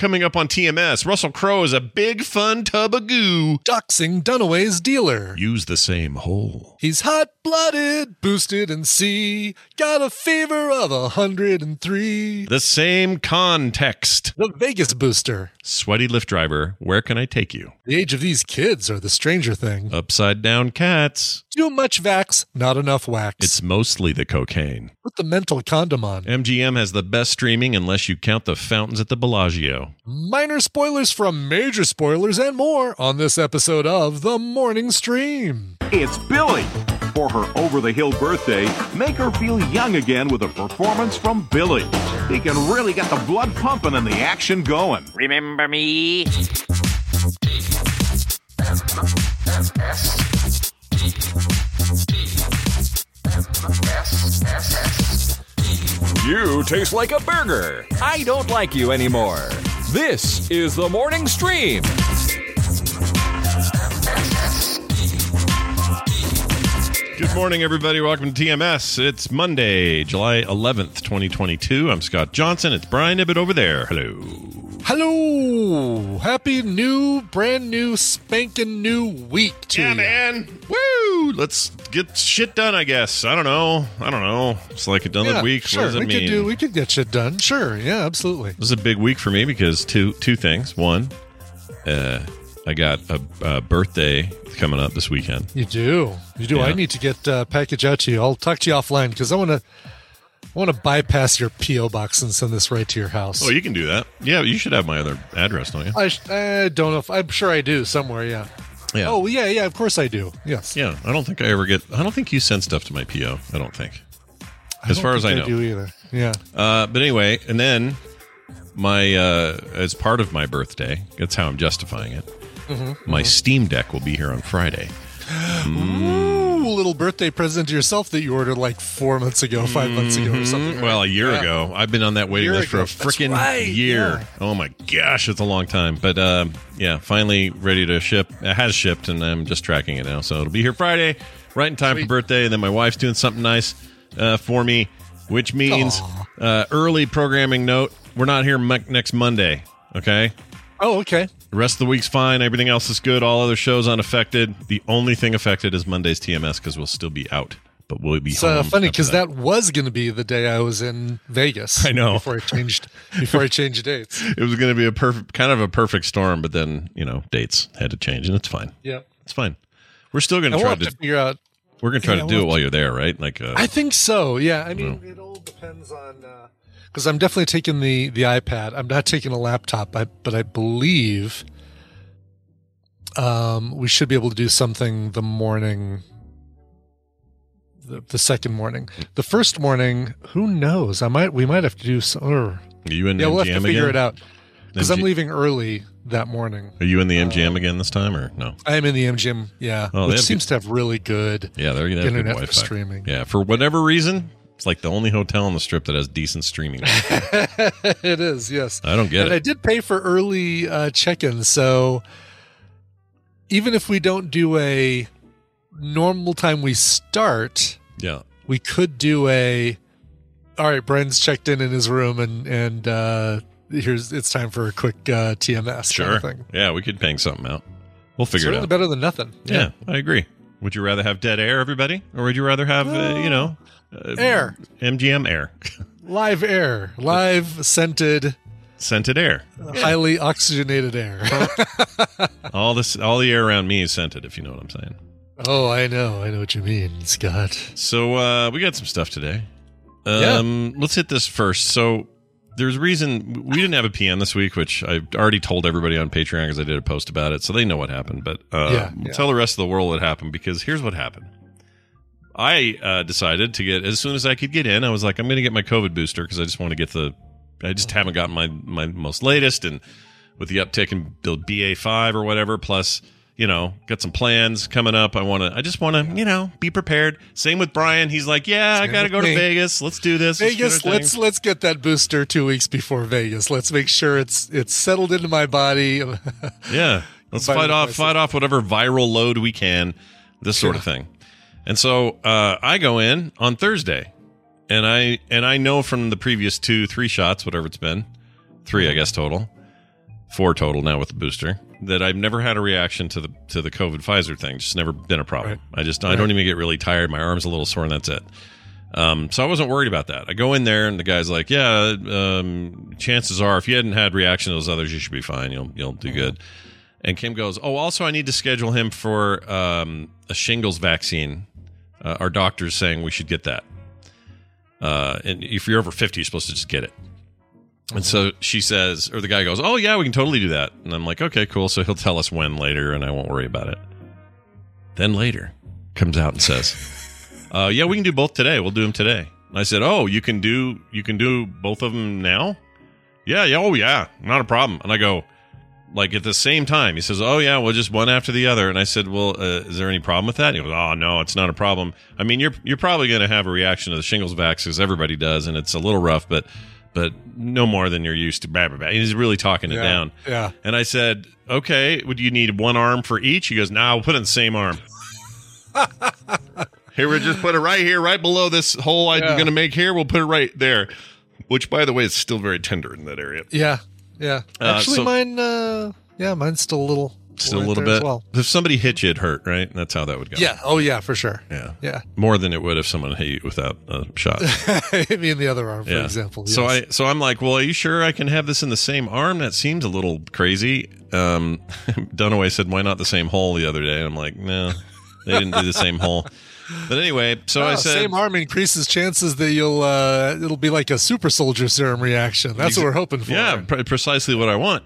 Coming up on TMS, Russell Crowe is a big fun tub of goo. Doxing Dunaway's dealer. Use the same hole. He's hot blooded, boosted and C. Got a fever of a hundred and three. The same context. The Vegas booster. Sweaty Lyft driver, where can I take you? The age of these kids are the stranger thing. Upside down cats. Too much vax, not enough wax. It's mostly the cocaine. Put the mental condom on. MGM has the best streaming unless you count the fountains at the Bellagio. Minor spoilers from major spoilers and more on this episode of The Morning Stream. It's Billy. For her over the hill birthday, make her feel young again with a performance from Billy. He can really get the blood pumping and the action going. Remember me? You taste like a burger. I don't like you anymore. This is the morning stream. Good morning, everybody. Welcome to TMS. It's Monday, July 11th, 2022. I'm Scott Johnson. It's Brian Ibbett over there. Hello. Hello! Happy new, brand new, spanking new week to Yeah, you. man. Woo! Let's get shit done, I guess. I don't know. I don't know. It's like another Yeah, week. Sure, what does it we mean? could do. We could get shit done. Sure, yeah, absolutely. This is a big week for me because two two things. One, uh, I got a, a birthday coming up this weekend. You do. You do. Yeah. I need to get uh, package out to you. I'll talk to you offline because I want to. I want to bypass your PO box and send this right to your house. Oh, you can do that. Yeah, you should have my other address, don't you? I, sh- I don't know if I'm sure I do somewhere. Yeah. Yeah. Oh yeah, yeah. Of course I do. Yes. Yeah, I don't think I ever get. I don't think you send stuff to my PO. I don't think. As don't far as I think know. do either. Yeah. Uh, but anyway, and then my uh, as part of my birthday, that's how I'm justifying it. Mm-hmm, my Steam Deck will be here on Friday. Ooh, little birthday present to yourself that you ordered like four months ago, five months ago, or something. Mm, Well, a year Yeah. ago. I've been on that waiting Year list for a freaking right, year. yeah. Oh my gosh, it's a long time. But um, yeah, finally ready to ship. It has shipped, and I'm just tracking it now. So it'll be here Friday, right in time for birthday. And then my wife's doing something nice uh, for me, which means uh, early programming note: we're not here mo- next Monday. Okay. Oh, okay. The rest of the week's fine. Everything else is good. All other shows unaffected. The only thing affected is Monday's TMS because we'll still be out, but we'll be It's uh, home funny because that was going to be the day I was in Vegas. I know. before I changed before I changed dates. it was going to be a perfect, kind of a perfect storm, but then you know dates had to change, and it's fine. Yeah, It's fine. We're still going to try to. figure out. we're going to try yeah, to do we'll it while you're there, right? Like, uh, I think so. Yeah, I mean, it all depends on because I'm definitely taking the the iPad. I'm not taking a laptop, I, but I believe um, we should be able to do something the morning. The, the second morning, the first morning, who knows? I might, we might have to do some. Or, are you in yeah, we'll have MGM to figure again? it out because I'm leaving early that morning. Are you in the MGM again this time, or no? I am in the MGM, yeah, Oh, which seems to have really good. Yeah, they're they have good Internet for Wi-Fi. streaming. Yeah, for whatever reason, it's like the only hotel on the strip that has decent streaming. it is, yes. I don't get and I did pay for early uh, check-in, so even if we don't do a normal time we start, Yeah, we could do a. All right, Brian's checked in in his room, and and uh, here's it's time for a quick uh, TMS. kind sure. of thing. Yeah, we could bang something out. We'll figure Certainly it out. better than nothing. Yeah, I agree. Would you rather have dead air, everybody, or would you rather have uh, you know uh, Air. MGM air, Live air, live scented, scented air? highly oxygenated air. All this, all the air around me is scented. If you know what I'm saying. oh, I know, I know what you mean, Scott. So uh, we got some stuff today. Um, Let's hit this first. So there's a reason we didn't have a PM this week, which I already told everybody on Patreon because I did a post about it, so they know what happened. But uh, Yeah, we'll yeah. tell the rest of the world what happened because here's what happened. I uh, decided to get as soon as I could get in. I was like, I'm going to get my COVID booster because I just want to get the. I just haven't gotten my my most latest, and with the uptick in the BA five or whatever, plus you know, got some plans coming up. I want to. I just want to, you know, be prepared. Same with Brian. He's like, yeah, I got to go to. Vegas. Let's do this. Let's Vegas, let's let's get that booster two weeks before Vegas. Let's make sure it's it's settled into my body. Yeah. Let's Fight fight off myself. fight off whatever viral load we can, this sort of thing. And so uh, I go in on Thursday, and I and I know from the previous two, three shots, whatever it's been, three I guess total, four total now with the booster, that I've never had a reaction to the to the COVID Pfizer thing. Just never been a problem. Right. I just I don't even get really tired. My arm's a little sore, and that's it. Um, so I wasn't worried about that. I go in there, and the guy's like, "Yeah, um, chances are, if you hadn't had reaction to those others, you should be fine. You'll you'll do good." And Kim goes, "Oh, also, I need to schedule him for um, a shingles vaccine. Uh, our doctor's saying we should get that. Uh, and if you're over fifty, you're supposed to just get it." And so she says, or the guy goes, "Oh yeah, we can totally do that." And I'm like, "Okay, cool." So he'll tell us when later, and I won't worry about it. Then later comes out and says, uh, "Yeah, we can do both today. We'll do them today." And I said, "Oh, you can do you can do both of them now?" Yeah, yeah, oh yeah, not a problem. And I go, like at the same time, he says, "Oh yeah, well just one after the other." And I said, "Well, uh, is there any problem with that?" And he goes, "Oh no, it's not a problem. I mean, you're you're probably going to have a reaction to the shingles vax because everybody does, and it's a little rough, but but no more than you're used to." Blah, blah, blah. He's really talking it Yeah, down. yeah. And I said, "Okay, would you need one arm for each?" He goes, "No, nah, we'll put it in the same arm." here, we just put it right here, right below this hole I'm Yeah. going to make here. We'll put it right there. Which, by the way, is still very tender in that area. Yeah, yeah. Uh, Actually, so- mine. Uh, yeah, mine's still a little, Still a little bit. Well. If somebody hit you, it hurt, right? That's how that would go. Yeah. Oh, yeah, for sure. Yeah. Yeah. More than it would if someone hit you without a shot. Hit me in the other arm, for yeah. example. So. I so I'm like, well, are you sure I can have this in the same arm? That seems a little crazy. Um, Dunaway said, why not the same hole the other day? And I'm like, no, they didn't do the same hole. But anyway, so I Oh, said, same arm increases chances that you'll. Uh, it'll be like a super soldier serum reaction. That's what we're hoping for. Yeah, pre- precisely what I want.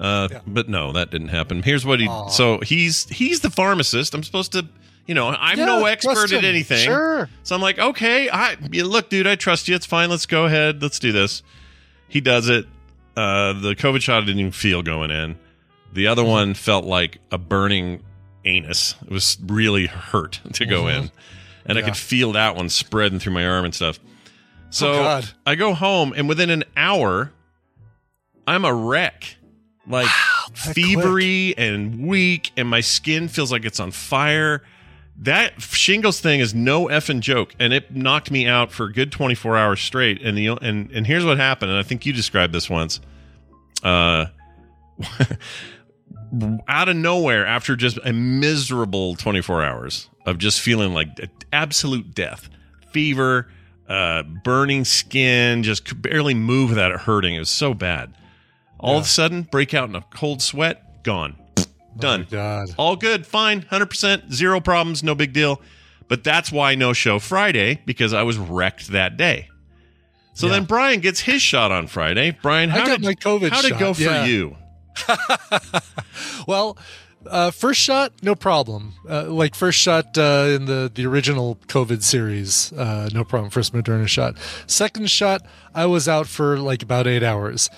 Uh, But no, that didn't happen. Here's what he. So he's he's the pharmacist. I'm supposed to. You know, I'm Yeah, no expert at anything. Sure. So I'm like, okay, I look, dude, I trust you. It's fine. Let's go ahead. Let's do this. He does it. Uh, the COVID shot I didn't even feel going in. The other Mm-hmm. one felt like a burning anus. It was really hurt to go in, and I could feel that one spreading through my arm and stuff. So Oh. I go home, and within an hour, I'm a wreck. Like fevery and weak, and my skin feels like it's on fire. That shingles thing is no effing joke, and it knocked me out for a good 24 hours straight. And the and and here's what happened, and I think you described this once. Uh, out of nowhere, after just a miserable 24 hours of just feeling like absolute death, fever, uh, burning skin, just could barely move without it hurting. It was so bad. All of a sudden, break out in a cold sweat, gone, oh done. Oh. All good, fine, 100%, zero problems, no big deal. But that's why no show Friday because I was wrecked that day. So Yeah. then Brian gets his shot on Friday. Brian, I how got did my COVID How did it go shot, for yeah. you? Well, uh, first shot, no problem. Uh, like first shot uh, in the the original COVID series, uh, no problem. First Moderna shot. Second shot, I was out for like about eight hours.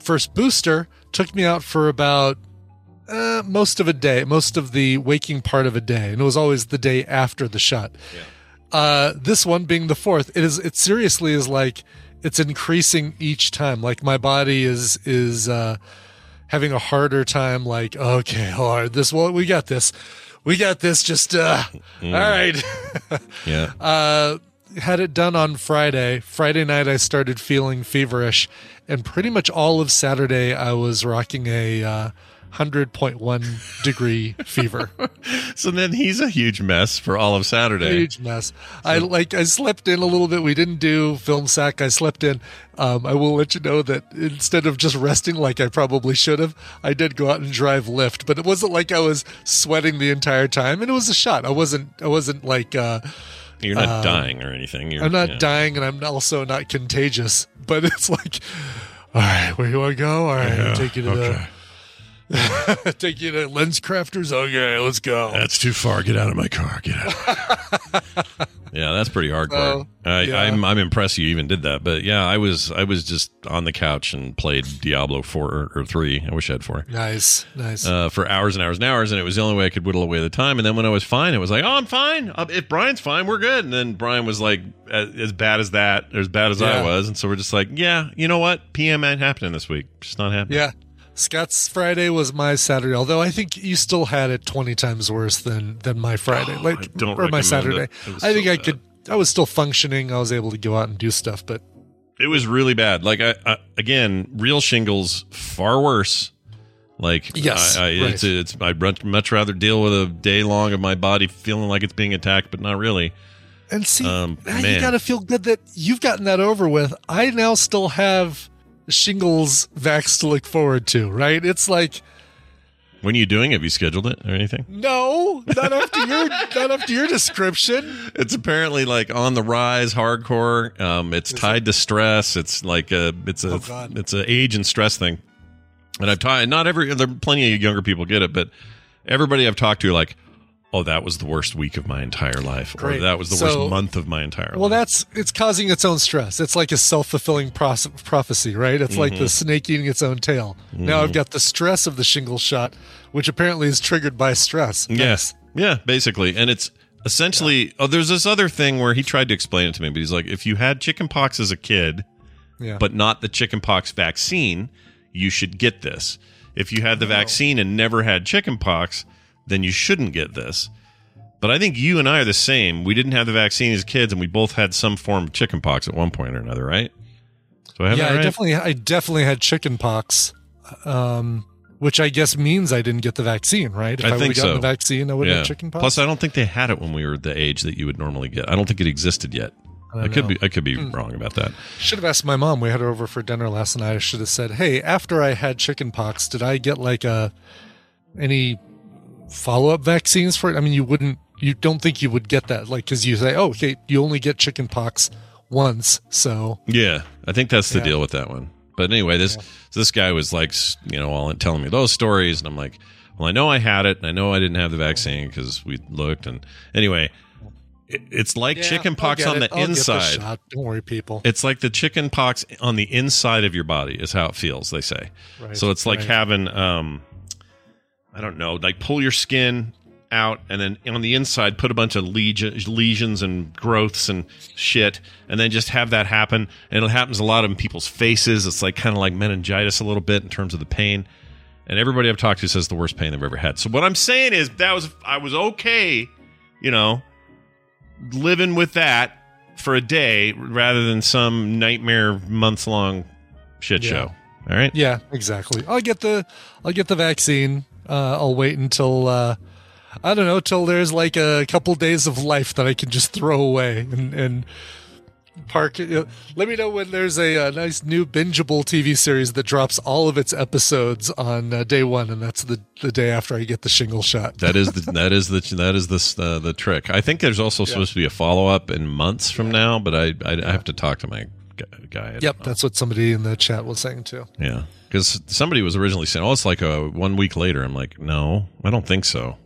First booster took me out for about uh, most of a day, most of the waking part of a day, and it was always the day after the shot. Uh, this one being the fourth, it is it seriously is like it's increasing each time. Like my body is is uh, having a harder time. Like okay, hard this well we got this, we got this. Just uh, all right. Yeah. uh, had it done on Friday. Friday night, I started feeling feverish, and pretty much all of Saturday, I was rocking a uh, 100.1 degree fever. So then he's a huge mess for all of Saturday. Huge mess. I like I slept in a little bit. We didn't do film sack. I slept in. Um, I will let you know that instead of just resting like I probably should have, I did go out and drive Lyft. But it wasn't like I was sweating the entire time, and it was a shot. I wasn't. I wasn't like. Uh, You're not dying or anything. You're, I'm not yeah. dying, and I'm also not contagious. But it's like, all right, where you want to go? All right, I'll take you to okay. the take you to Lens Crafters. Okay, let's go. That's too far. Get out of my car. Get out. yeah, that's pretty hardcore. Well, I, yeah. I'm I'm impressed you even did that. But yeah, I was I was just on the couch and played Diablo four or, or three. I wish I had four. nice, nice. Uh, for hours and hours and hours, and it was the only way I could whittle away the time. And then when I was fine, it was like, "Oh, I'm fine. Uh, If Brian's fine, we're good." And then Brian was like, as, as bad as that, or as bad as I was, and so we're just like, "Yeah, you know what? PM ain't happening this week. Just not happening." Yeah. Scott's Friday was my Saturday, although I think you still had it 20 times worse than than my Friday. Oh, like or my Saturday. it. It I think I bad. could I was still functioning. I was able to go out and do stuff, but It was really bad. Like I, I again, real shingles far worse. Like Yes, I, I, it's, right. it's I'd much, rather deal with a day long of my body feeling like it's being attacked, but not really. and see Um, now you got to feel good that you've gotten that over with. I now still have shingles vax to look forward to, right? It's like When are you doing? It? Have you scheduled it or anything? no, not after your not after your description. It's apparently like on the rise, hardcore. Um, it's tied to stress. It's like a, it's a, Oh, it's a age and stress thing. And I've talked. Not every. There are plenty of younger people get it, but everybody I've talked to, like, oh, that was the worst week of my entire life, or that was the So- worst month of my entire Well, life. Well, that's it's causing its own stress. It's like a self fulfilling prophecy, right? It's like the mm-hmm. snake eating its own tail. Now I've mm-hmm. got the stress of the shingle shot, which apparently is triggered by stress. Yes. Yeah, basically. And it's essentially oh there's this other thing where he tried to explain it to me, but he's like, if you had chickenpox as a kid, Yeah. but not the chickenpox vaccine, you should get this. If you had the vaccine and never had chickenpox, then you shouldn't get this. But I think you and I are the same. We didn't have the vaccine as kids, and we both had some form of chickenpox at one point or another, right? So I have yeah, that I definitely, I definitely had chicken pox, um, which I guess means I didn't get the vaccine, right? If I I, would have gotten so. the vaccine, I would yeah. have chicken pox. Plus, I don't think they had it when we were the age that you would normally get. I don't think it existed yet. I, don't could be. I could be Hmm. wrong about that. should have asked my mom. We had her over for dinner last night. I should have said, "Hey, after I had chicken pox, did I get like a any follow up vaccines for it?" I mean, you wouldn't. You don't think you would get that, like, because you say, "Oh, okay, you only get chicken pox once." So Yeah, I think that's the Yeah. deal with that one. But anyway, this this guy was like, you know, all telling me those stories, and I'm like, well, I know I had it, and I know I didn't have the vaccine because we looked, and anyway, it, it's like Yeah, chicken pox on the I'll inside. shot. Don't worry, people. It's like the chicken pox on the inside of your body is how it feels. They say. Right, so it's like right. having, um, I don't know, like pull your skin out and then on the inside put a bunch of lesions and growths and shit, and then just have that happen. And it happens a lot in people's faces. It's like kind of like meningitis a little bit in terms of the pain. And everybody I've talked to says the worst pain they've ever had. So what I'm saying is that was I was okay, you know, living with that for a day rather than some nightmare months long shit Yeah. show. All right. Yeah, exactly. I'll get the I'll get the vaccine. Uh, I'll wait until uh, I don't know till there's like a couple days of life that I can just throw away and and park. It. let me know when there's a, uh nice new bingeable TV series that drops all of its episodes on uh, day one, and that's the the day after I get the shingle shot. That is the that is the that is the uh, the trick. I think there's also supposed to be a follow up in months from now, but I I, I have to talk to my guy. Yep, know. that's what somebody in the chat was saying too. yeah. Because somebody was originally saying, "Oh, it's like a one week later." I'm like, "No, I don't think so."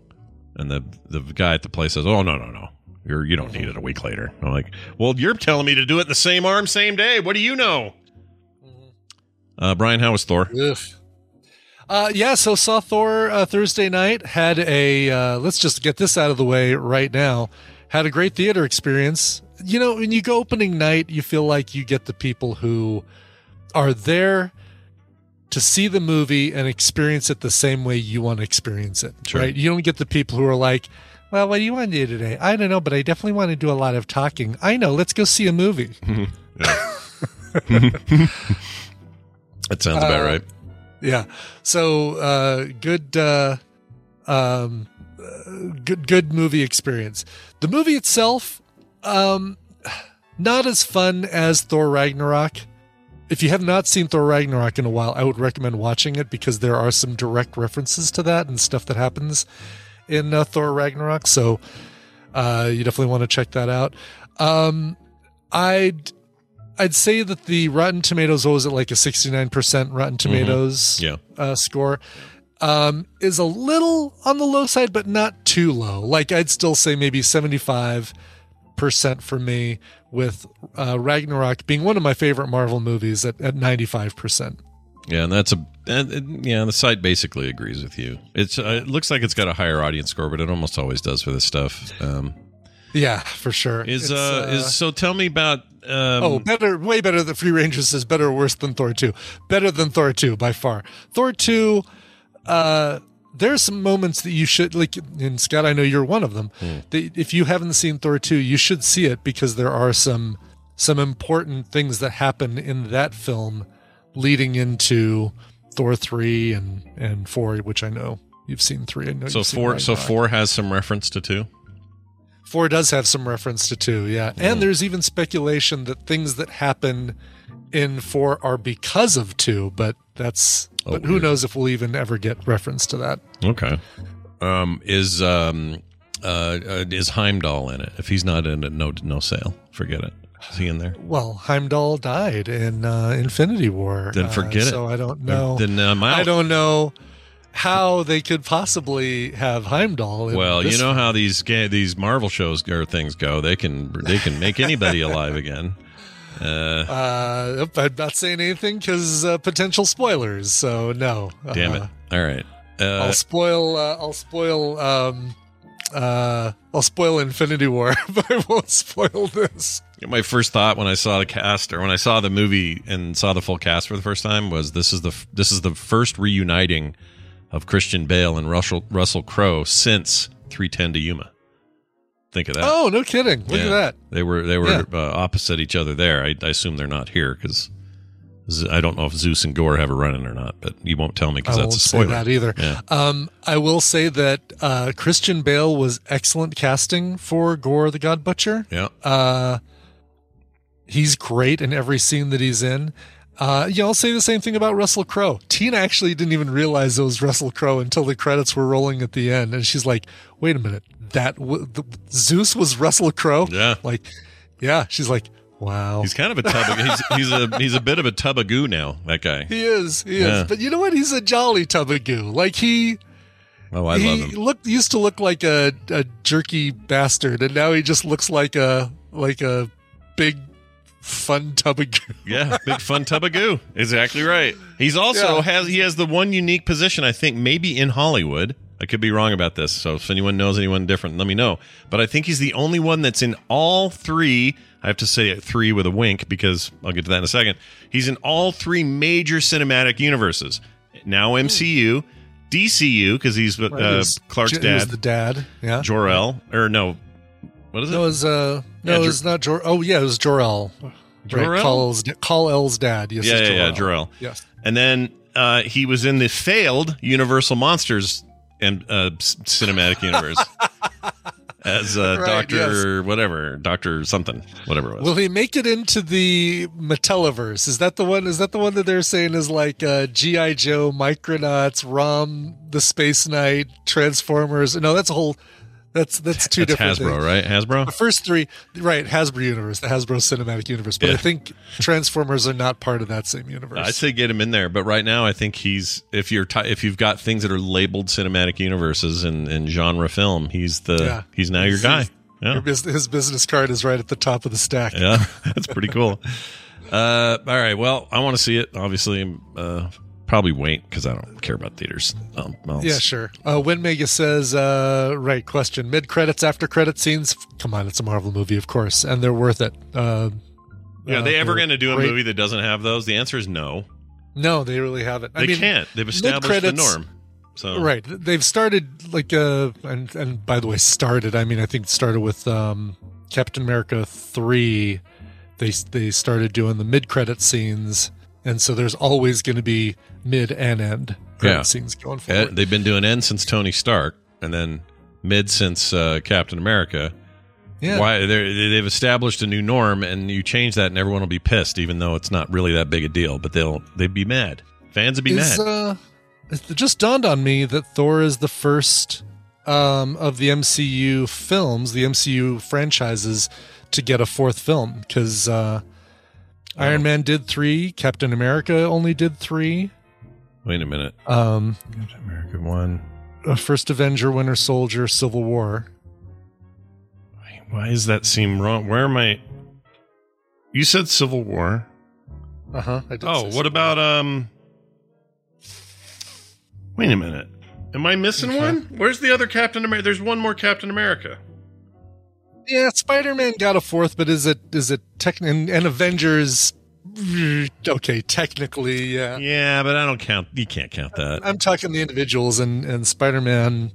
And the the guy at the place says, "Oh, no, no, no, you're you don't need it a week later." I'm like, "Well, you're telling me to do it in the same arm, same day. What do you know?" Uh, Brian, how was Thor? Ugh. Uh, yeah, so saw Thor uh, Thursday night. Had a uh, let's just get this out of the way right now. Had a great theater experience. You know, when you go opening night, you feel like you get the people who are there to see the movie and experience it the same way you want to experience it. Sure. Right? You don't get the people who are like, "Well, what do you want to do today?" I don't know, but I definitely want to do a lot of talking. I know. Let's go see a movie. That sounds about Uh, right. Yeah. So uh, good, uh, um, uh, good, good movie experience. The movie itself, um, not as fun as Thor Ragnarok. If you have not seen Thor Ragnarok in a while, I would recommend watching it because there are some direct references to that and stuff that happens in uh, Thor Ragnarok. So uh, you definitely want to check that out. Um, I'd I'd say that the Rotten Tomatoes was at like a 69% Rotten Tomatoes Yeah. uh, score um, is a little on the low side, but not too low. Like I'd still say maybe 75% for me, with uh, Ragnarok being one of my favorite Marvel movies at, at 95%. Yeah, and that's a and, yeah. The site basically agrees with you. It's uh, it looks like it's got a higher audience score, but it almost always does for this stuff. Um, Yeah, for sure. is It's, uh, is so? Tell me about. Um, oh, better, way better. The Free Rangers is better or worse than Thor 2. Better than Thor 2 by far. Thor 2, uh, there's some moments that you should like and Scott, I know you're one of them. Hmm. That if you haven't seen Thor 2, you should see it because there are some some important things that happen in that film leading into Thor 3 and and 4, which I know you've seen 3. I know so you've seen four. So four has some reference to two. Four does have some reference to two, yeah. And hmm. there's even speculation that things that happen in four are because of two, but that's Oh, but who weird. knows if we'll even ever get reference to that. Okay. Um, is um, uh, uh, is Heimdall in it? If he's not in it, no no sale. Forget it. Is he in there? Well, Heimdall died in uh, Infinity War. Then uh, forget it. So I don't know. Then uh, my I don't know how they could possibly have Heimdall. In Well, you know film. how these these Marvel shows or things go. They can they can make anybody alive again. Uh, Uh, I'm not saying anything because uh, potential spoilers. So no. damn it! Uh, All right. Uh, I'll spoil. Uh, I'll spoil. Um, uh, I'll spoil Infinity War, but I won't spoil this. my first thought when I saw the cast or when I saw the movie and saw the full cast for the first time was this is the this is the first reuniting of Christian Bale and Russell Russell Crowe since 310 to Yuma. Think of that. Oh, no kidding! Look Yeah. at that. They were they were Yeah. uh, opposite each other there. I, I assume they're not here because I don't know if Zeus and Gorr have a run in or not. But you won't tell me because that's a say spoiler. that either. Yeah. Um, I will say that uh, Christian Bale was excellent casting for Gorr the God Butcher. Yeah. Uh, he's great in every scene that he's in. Uh, yeah, I'll say the same thing about Russell Crowe. Tina actually didn't even realize it was Russell Crowe until the credits were rolling at the end, and she's like, "Wait a minute, that w- the, Zeus was Russell Crowe." Yeah. like, yeah. She's like, "Wow." He's kind of a tub. Of, he's he's a he's a bit of a tub of goo now. That guy. he is, he is. But you know what? He's a jolly tub of goo. Like he, Oh, I he love him. looked used to look like a, a jerky bastard, and now he just looks like a like a big fun tub of goo. Yeah, big fun tub of goo. Exactly right. He's also Yeah. has he has the one unique position I think maybe in Hollywood. I could be wrong about this, so if anyone knows anyone different, let me know. But I think he's the only one that's in all three. I have to say it three with a wink because I'll get to that in a second. He's in all three major cinematic universes. Now MCU, DCU because he's uh, He was- Clark's he dad, the dad. Yeah. Jor-El, or no, what is it? No, it was uh no, Yeah, Jor- was not Jor. Oh yeah, it was Jor-El. Jor-El? Right, Kal-El's, dad. Yes, Yeah, yeah, yeah, Jor-El. Jor-El. Yes. And then uh, he was in the failed Universal Monsters and uh, cinematic universe as uh, Right, Doctor whatever, Doctor something, whatever it was. Will he make it into the Metelliverse? Is that the one? Is that the one that they're saying is like uh, GI Joe, Micronauts, Rom, the Space Knight, Transformers? No, that's a whole. That's that's two That's different Hasbro, things. right? Hasbro. The first three, right? Hasbro universe, the Hasbro cinematic universe. But Yeah. I think Transformers are not part of that same universe. I'd say get him in there, but right now I think he's if you're ti if you've got things that are labeled cinematic universes and, and genre film, he's the Yeah. he's now your guy. Yeah. Your bus- his business card is right at the top of the stack. Yeah, that's pretty cool. Uh, all right. Well, I want to see it. Obviously, uh, probably wait because I don't care about theaters. Um, Yeah, sure. Uh, Winmega says, uh, right, question. Mid credits, after credit scenes? Come on, it's a Marvel movie, of course, and they're worth it. Uh, Yeah, are uh, they ever going to do a great- movie that doesn't have those? The answer is no. No, they really haven't. They I mean, can't. They've established the norm. So Right. They've started, like, uh, and, and by the way, started, I mean, I think started with um, Captain America 3. They, they started doing the mid credit scenes and so there's always going to be mid and end Yeah. scenes going Eh, forward. They've been doing end since Tony Stark, and then mid since uh, Captain America. yeah, Why they've established a new norm, and you change that, and everyone will be pissed, even though it's not really that big a deal. But they'll they'd be mad. Fans would be Is, mad. uh, it just dawned on me that Thor is the first um, of the MCU films, the MCU franchises, to get a fourth film because uh, Iron Man did three, Captain America only did three, Wait a minute. um, Captain America one. First Avenger, Winter Soldier, Civil War. Why does that seem wrong? Where am I? You said Civil War. Uh huh. Oh, what about um? Wait a minute. Am I missing Okay. one? Where's the other Captain America? There's one more Captain America. Yeah, Spider Man got a fourth, but is it is it tech and, and Avengers? Okay, technically, yeah. Yeah, but I don't count. You can't count that. I'm talking the individuals and and Spider Man.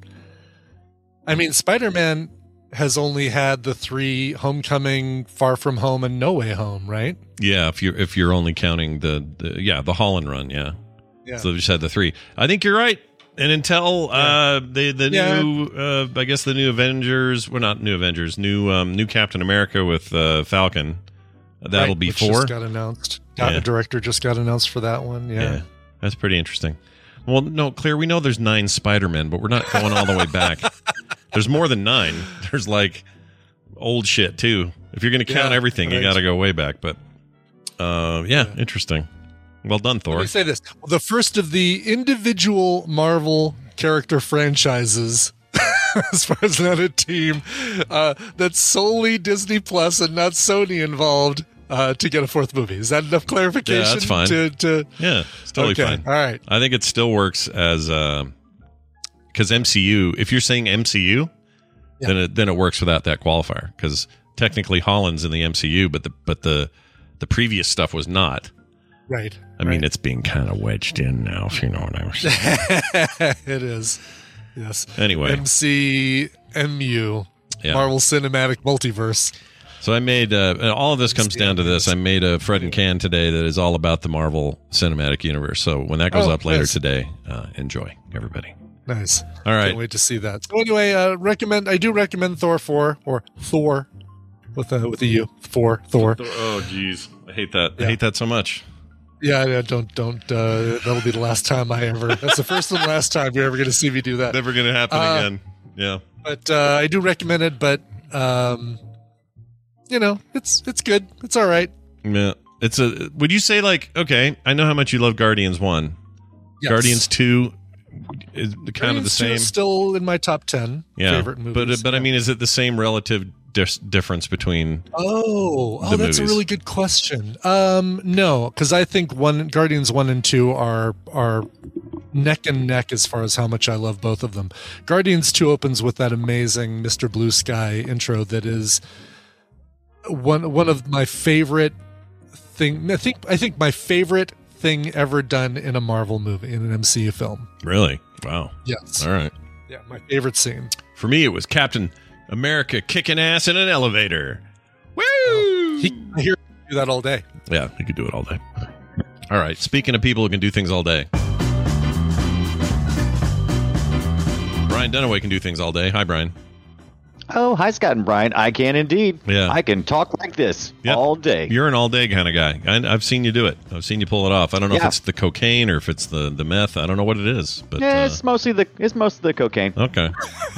I mean, Spider Man has only had the three Homecoming, Far From Home, and No Way Home, right? Yeah, if you're if you're only counting the, the yeah the Holland run, yeah. Yeah. So they just had the three. I think you're right. And until uh the the Yeah. new uh I guess the new Avengers, we're well not new Avengers, new um new Captain America with uh Falcon. That'll Right, be four. Just got announced. Yeah. director just got announced for that one. Yeah. Yeah. That's pretty interesting. Well, no, clear. We know there's nine Spider-Men, but we're not going all the way back. There's more than nine. There's like old shit too. If you're going to count Yeah, everything, you got to go way back. But uh, yeah, interesting. Well done, Thor. Let me say this: the first of the individual Marvel character franchises, as far as not a team, uh, that's solely Disney Plus and not Sony involved, uh, to get a fourth movie. Is that enough clarification? Yeah, that's fine. To, to Yeah, it's totally okay, fine. all right. I think it still works as because MCU. If you're saying MCU, then it then it works without that qualifier because technically Holland's in the MCU, but the but the the previous stuff was not. Right. I mean, it's being kind of wedged in now, if you know what I'm saying. it is. Yes. Anyway. MCMU, Yeah. Marvel Cinematic Multiverse. So I made uh, and all of this comes down to this. I made a Fred and Can today that is all about the Marvel Cinematic Universe. So when that goes Oh, up later nice. today, uh, enjoy everybody. Nice. All right. Can't wait to see that. So anyway, uh, recommend. I do recommend Thor four or Thor with a with a U. Thor. Thor. Oh, jeez, I hate that. I hate that so much. Yeah, yeah. Don't don't. Uh, that'll be the last time I ever. That's the first and last time you're ever going to see me do that. Never going to happen Uh, again. Yeah. But uh, I do recommend it. But um, you know, it's it's good. It's all right. Yeah. It's a. Would you say like okay? I know how much you love Guardians one. Yes. Guardians two is kind of the same. Still in my top ten yeah. favorite movies. But but I mean, is it the same relative dis- difference between? Oh, oh, that's a really good question. Um, no, because I think one Guardians one and two are are neck and neck as far as how much I love both of them. Guardians two opens with that amazing Mr. Blue Sky intro that is one one of my favorite thing. I think I think my favorite thing ever done in a Marvel movie in an MCU film. Really? Wow. Yes, All right. yeah, my favorite scene. For me, it was Captain America kicking ass in an elevator. Oh, Woo! He hear do that all day. yeah, he could do it all day. All right. Speaking of people who can do things all day, Brian Dunaway can do things all day. Hi, Brian. Oh, hi, Scott and Brian. I can indeed. Yeah. I can talk like this Yep. all day. You're an all day kind of guy. I, I've seen you do it. I've seen you pull it off. I don't know if it's the cocaine or if it's the, the meth. I don't know what it is, but yeah, uh, it's mostly the it's most the cocaine. okay.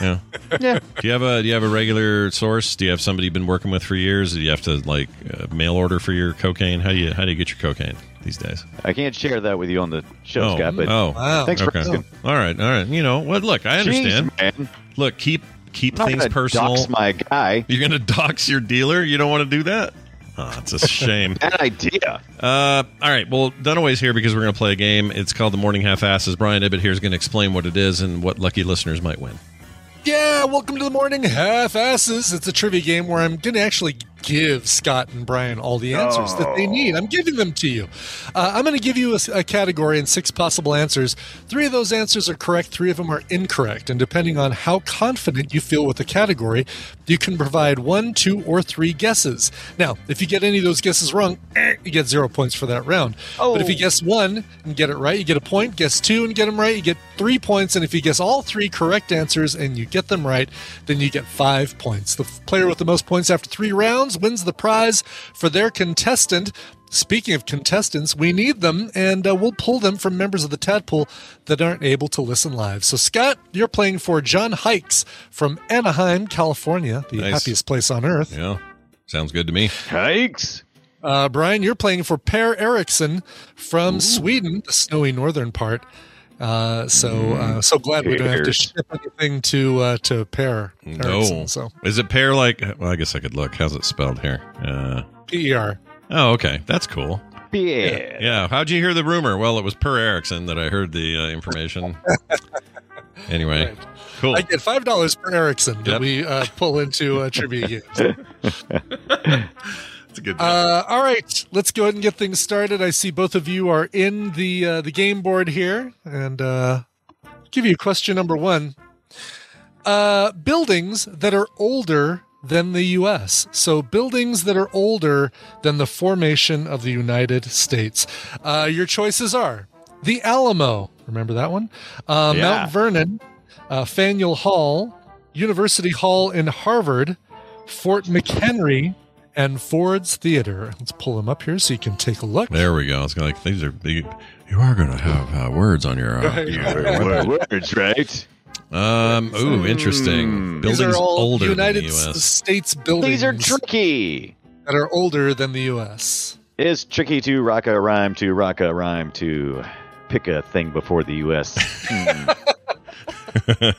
Yeah. yeah. Do you have a Do you have a regular source? Do you have somebody you've been working with for years? Do you have to like uh, mail order for your cocaine? How do you How do you get your cocaine these days? I can't share that with you on the show, oh, Scott, but oh, Wow. thanks for okay. asking. All right, all right. You know what? Look, I understand. Jeez, man. Look, keep keep I'm things personal. dox my guy. You're gonna dox your dealer? You don't want to do that? Oh, it's a shame. Bad idea. Uh, all right. Well, Dunaway's here because we're going to play a game. It's called the Morning Half Asses. Brian Ibbett here is going to explain what it is and what lucky listeners might win. Yeah, welcome to the morning half asses. It's a trivia game where I'm going to actually give Scott and Brian all the answers that they need. I'm giving them to you. Uh, I'm going to give you a, a category and six possible answers. Three of those answers are correct, three of them are incorrect. And depending on how confident you feel with the category, you can provide one, two, or three guesses. Now, if you get any of those guesses wrong, eh, you get zero points for that round. But if you guess one and get it right, you get a point. Guess two and get them right, you get three points. And if you guess all three correct answers and you get them right, then you get five points. The player with the most points after three rounds wins the prize for their contestant. Speaking of contestants, we need them, and uh, we'll pull them from members of the tadpole that aren't able to listen live. So, Scott, you're playing for John Hikes from Anaheim, California, the Nice. happiest place on earth. Yeah, sounds good to me. Hikes. Uh, Brian, you're playing for Per Eriksson from Sweden, the snowy northern part. Uh, so uh, so glad we don't have to ship anything to uh, to Per Eriksson. No, So is it pear like? Well, I guess I could look. How's it spelled here? Uh, P E R. oh, okay, that's cool. Yeah. Yeah, how'd you hear the rumor? Well, it was per Erickson that I heard the uh, information. anyway, Right. cool. I get five dollars per Ericsson that Yep. we uh, pull into uh, trivia games. It's a good. Uh, all right, let's go ahead and get things started. I see both of you are in the uh, the game board here, and uh, give you question number one. Uh, buildings that are older than the U.S. So buildings that are older than the formation of the United States. Uh, your choices are the Alamo. Remember that one? Uh, Yeah. Mount Vernon, uh, Faneuil Hall, University Hall in Harvard, Fort McHenry, and Ford's Theater. Let's pull them up here so you can take a look. there we go. It's like these are you, you are going to have uh, words on your. Uh, your Words, right? um. Ooh, interesting. These Buildings are all older United than the U.S. States buildings These are tricky. that are older than the U.S. It's tricky to rock a rhyme to rock a rhyme to pick a thing before the U.S. Hmm.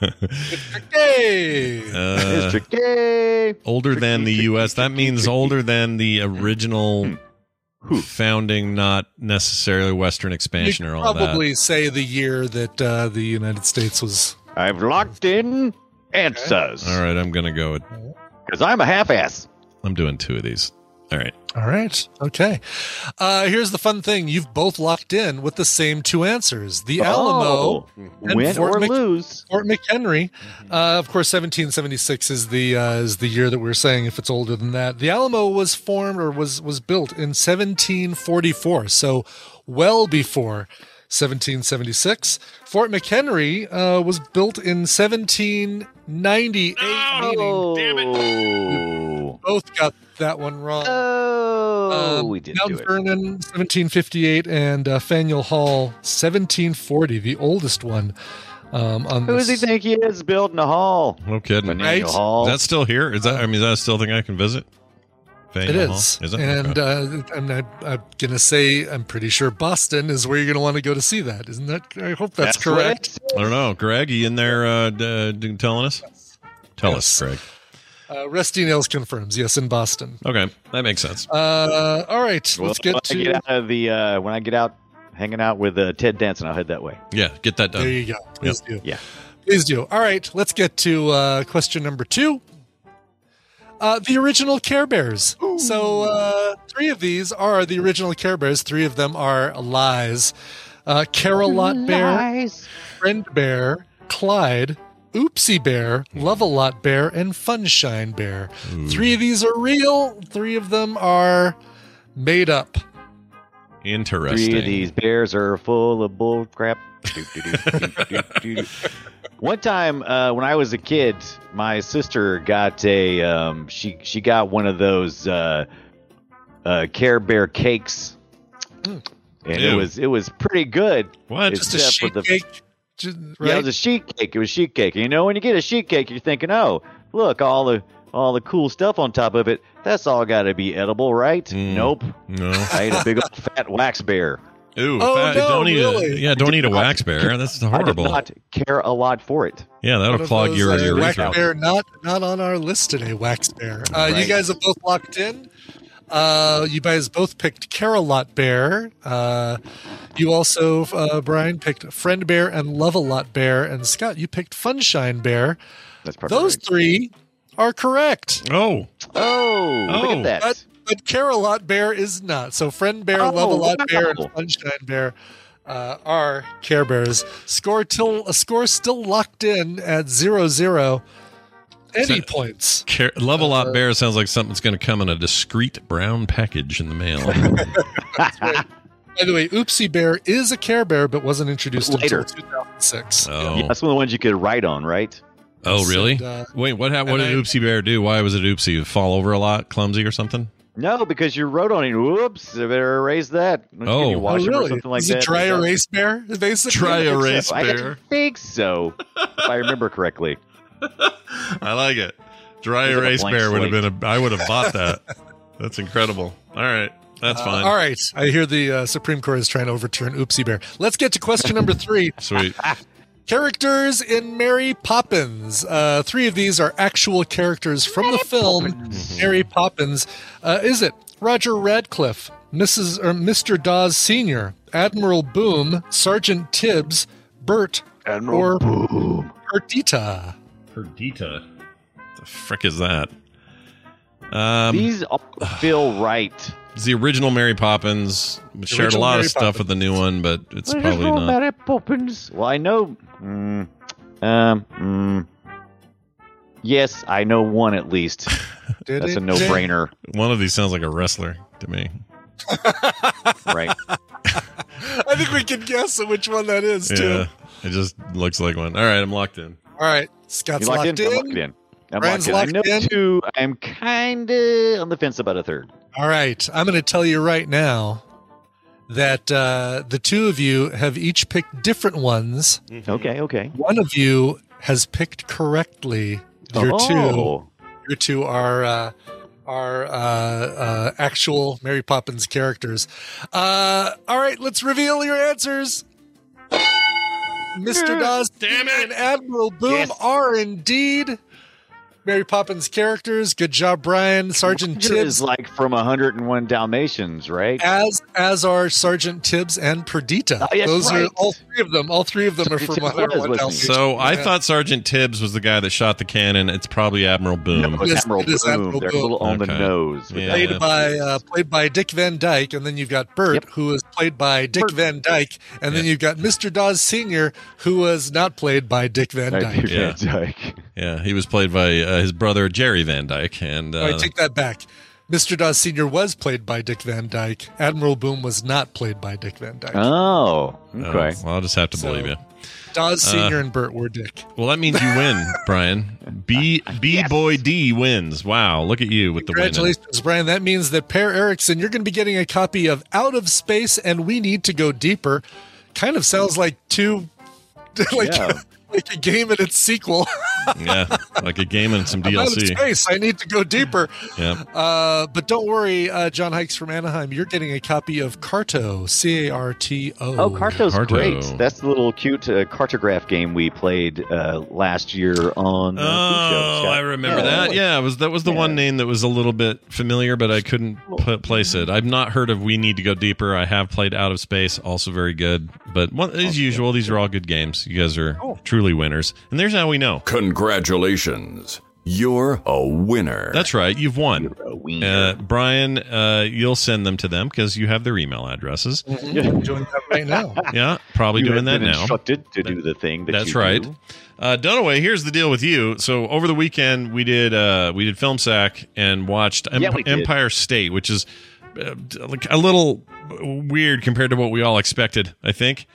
Hey! Uh, it's tricky. older than the U.S. That means older than the original founding, not necessarily Western you expansion or all that. probably say the year that uh, the United States was. I've locked in answers All right, I'm gonna go. With, because I'm a half-ass. I'm doing two of these. All right. All right. Okay. Uh, here's the fun thing you've both locked in with the same two answers the Alamo. Oh, and win Fort or Mc- lose. Fort McHenry, uh, of course, 1776 is the uh, is the year that we're saying. If it's older than that, the Alamo was formed or was was built in 1744, so well before 1776. Fort McHenry uh, was built in 1798. Oh, meaning Oh, both got that one wrong. oh, Um, we didn't Mount. Vernon, 1758, and uh, Faneuil Hall, 1740, the oldest one. Um, on Who does he this. think he is building a hall? No kidding. Faneuil Right? Hall. Is that still here? Is that? I mean, is that still a thing I can visit? It Faneuil Hall? is. Is it? And Okay. uh, I'm, not- I'm going to say, I'm pretty sure Boston is where you're going to want to go to see that. Isn't that? I hope that's, what correct. I don't know, Greg. You in there uh, d- d- telling us? Tell us, Greg. Uh, Rusty Nails confirms, yes, in Boston. Okay, that makes sense. Uh, all right, Well, let's when get I get out of the uh, when I get out hanging out with uh, Ted Danson, I'll head that way. Yeah, get that done. There you go. Please do. Yeah. Please do. All right, let's get to uh, question number two. Uh, the original Care Bears. So uh, three of these are the original Care Bears. Three of them are lies. Uh, Care-a-Lot Bear, Friend Bear, Clyde, Oopsie Bear, Love a Lot Bear, and Funshine Bear. Three of these are real. Three of them are made up. Interesting. Three of these bears are full of bull crap. One time, uh, when I was a kid, my sister got a um, she she got one of those uh, uh, Care Bear cakes, and it was it was pretty good. What? Just a Except for sheet the- cake. Just, right? Yeah, it was a sheet cake. It was sheet cake. You know, when you get a sheet cake, you're thinking, oh, look, all the all the cool stuff on top of it. That's all got to be edible, right? Mm. Nope. No. I ate a big old fat wax bear. Ooh, Oh, fat- no, don't eat really? a yeah, don't eat a wax bear. That's horrible. I did horrible. not care a lot for it. Yeah, that'll of clog those, your uh, Wax. Bear, not not on our list today. Wax Bear. Uh, You guys have both locked in. Uh, you guys both picked Care-a-Lot Bear. Uh, you also, uh, Brian, picked Friend Bear and Love a Lot Bear, and Scott, you picked Funshine Bear. That's probably Those right. three are correct. Oh, Oh, look Oh. at that. But, but Care-a-Lot Bear is not. So Friend Bear, Oh, Love-a-Lot Bear, and Funshine Bear uh, are Care Bears. Score till a score still locked in at zero zero. Any So- points? Car- Love a Uh, lot bear sounds like something's going to come in a discreet brown package in the mail. By the way, Oopsie Bear is a Care Bear, but wasn't introduced Later. until 2006. Oh, Yeah, that's one of the ones you could write on, right? oh, really? And, uh, Wait, what? hap- What did I- Oopsie Bear do? Why was it Oopsie? Fall over a lot, clumsy or something? No, because you wrote on it. Whoops, I better erase that. Can Oh. you Oh, wash it or really? something like is that? it dry Is erase bear? Basically, Dry I erase so. I think so, if I remember correctly. I like it. Dry Looks erase bear would have been a. I would have bought that. That's incredible. All right, that's Uh, fine. all right. I hear the uh, Supreme Court is trying to overturn Oopsie Bear. Let's get to question number three. Sweet. Characters in Mary Poppins. Uh, three of these are actual characters from the film Mary Poppins. Uh, is it Roger Radcliffe, Mrs. or Mr. Dawes Sr., Admiral Boom, Sergeant Tibbs, Bert, Admiral or Perdita? Perdita. The frick is that? Um, These all feel right. it's the original Mary Poppins. We shared a lot Mary of stuff with the new one, but it's probably not. Mary Poppins. Well, I know. Mm, um. Mm, yes, I know one at least. That's a no-brainer, One of these sounds like a wrestler to me. right? I think we can guess which one that is, too. Yeah, it just looks like one. All right, I'm locked in. All right. Scott's You locked, locked, in? I'm locked in. I'm Brian's locked in. I locked know in? two. I'm kind of on the fence about a third. All right. I'm going to tell you right now that uh, the two of you have each picked different ones. Okay, okay. One of you has picked correctly. Your two, your two are uh, are uh, uh, actual Mary Poppins characters. Uh, all right, let's reveal your answers. Mr. Dawes Damn it. and Admiral Boom Yes. are indeed Mary Poppins characters. Good job, Brian. Sergeant Roger Tibbs is like from 101 Dalmatians, right? as as are Sergeant Tibbs and Perdita. Oh, yes, Those are all three of them. All three of them are from 101? Dalmatians. So I thought Sergeant Tibbs was the guy that shot the cannon. It's probably Admiral Boom. No, it's Yes, Admiral it is Boom. Admiral They're a little on the nose. Yeah. played by uh, played by Dick Van Dyke, and then you've got Bert, Yep. who was played by Dick Van Dyke, and then you've got Mr. Dawes Senior, who was not played by Dick Van Right, Dyke. Van Yeah. Dyke. Yeah, he was played by uh, Uh, his brother Jerry Van Dyke, and Oh, I uh, take that back. Mr. Dawes Senior was played by Dick Van Dyke. Admiral Boom was not played by Dick Van Dyke. Oh, oh, okay. well, I'll just have to So- believe you. Dawes uh, Senior and Bert were Dick. Well, that means you win, Brian. B B boy D wins. Wow, look at you with the win. Congratulations, Brian. That means that Per Erickson, you're going to be getting a copy of Out of Space and We Need to Go Deeper. Kind of sounds like two, like, Yeah. like a game and its sequel. Yeah, like a game and some I'm out of DLC. space. I need to go deeper. Yeah. Uh, but don't worry, uh, John Hikes from Anaheim. You're getting a copy of Carto, C A R T O. Oh, Carto's Carto. great. That's the little cute uh, cartograph game we played uh, last year on. Uh, Oh, I remember Yeah. that. Yeah, it was that was the one name that was a little bit familiar, but I couldn't put, place it. I've not heard of We Need to Go Deeper. I have played Out of Space, also very good. But one, as usual, these are all good games. You guys are truly winners, and there's how we know. Congratulations. You're a winner. That's right, you've won. A wiener. Uh, Brian, uh, you'll send them to them because you have their email addresses. I'm doing that right now. Yeah, probably you doing have that been now. instructed to do the thing that That's you right. do. Uh, Dunaway, here's the deal with you. So over the weekend, we did uh, we did Film Sack and watched Em- Yeah, we. Empire State, which is uh, like a little weird compared to what we all expected. I think.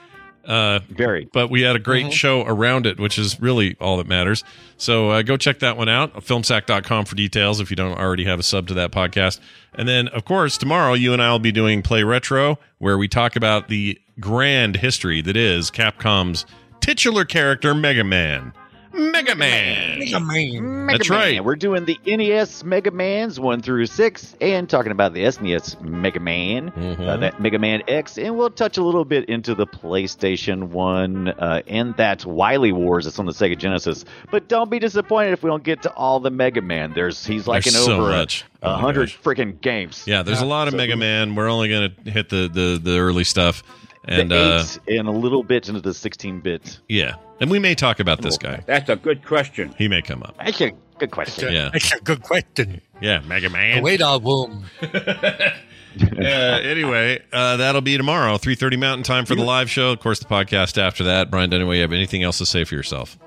Uh, Very. but we had a great Mm-hmm. show around it, which is really all that matters. So uh, go check that one out, filmsack.com for details if you don't already have a sub to that podcast. And then, of course, tomorrow you and I will be doing Play Retro, where we talk about the grand history that is Capcom's titular character, Mega Man. Mega Man. Mega Man. Mega That's Man. right. We're doing the NES Mega Mans 1 through 6 and talking about the SNES Mega Man, Mhm. uh, that Mega Man X, and we'll touch a little bit into the PlayStation 1 uh, and that Wily Wars that's on the Sega Genesis. But don't be disappointed if we don't get to all the Mega Man. There's He's like There's an so over a- much. a Oh hundred freaking games. Yeah, there's a lot of So- Mega Man. We're only going to hit the, the, the early stuff. The And uh, 8 and a little bit into the 16 bit. yeah. And we may talk about this guy. That's a good question. He may come up. That's a Good question. Yeah. that's a Good question. Yeah, Mega Man. Wait a womb. uh, anyway, uh, that'll be tomorrow, three thirty Mountain Time for the live show. Of course, the podcast after that. Brian, anyway, you have anything else to say for yourself?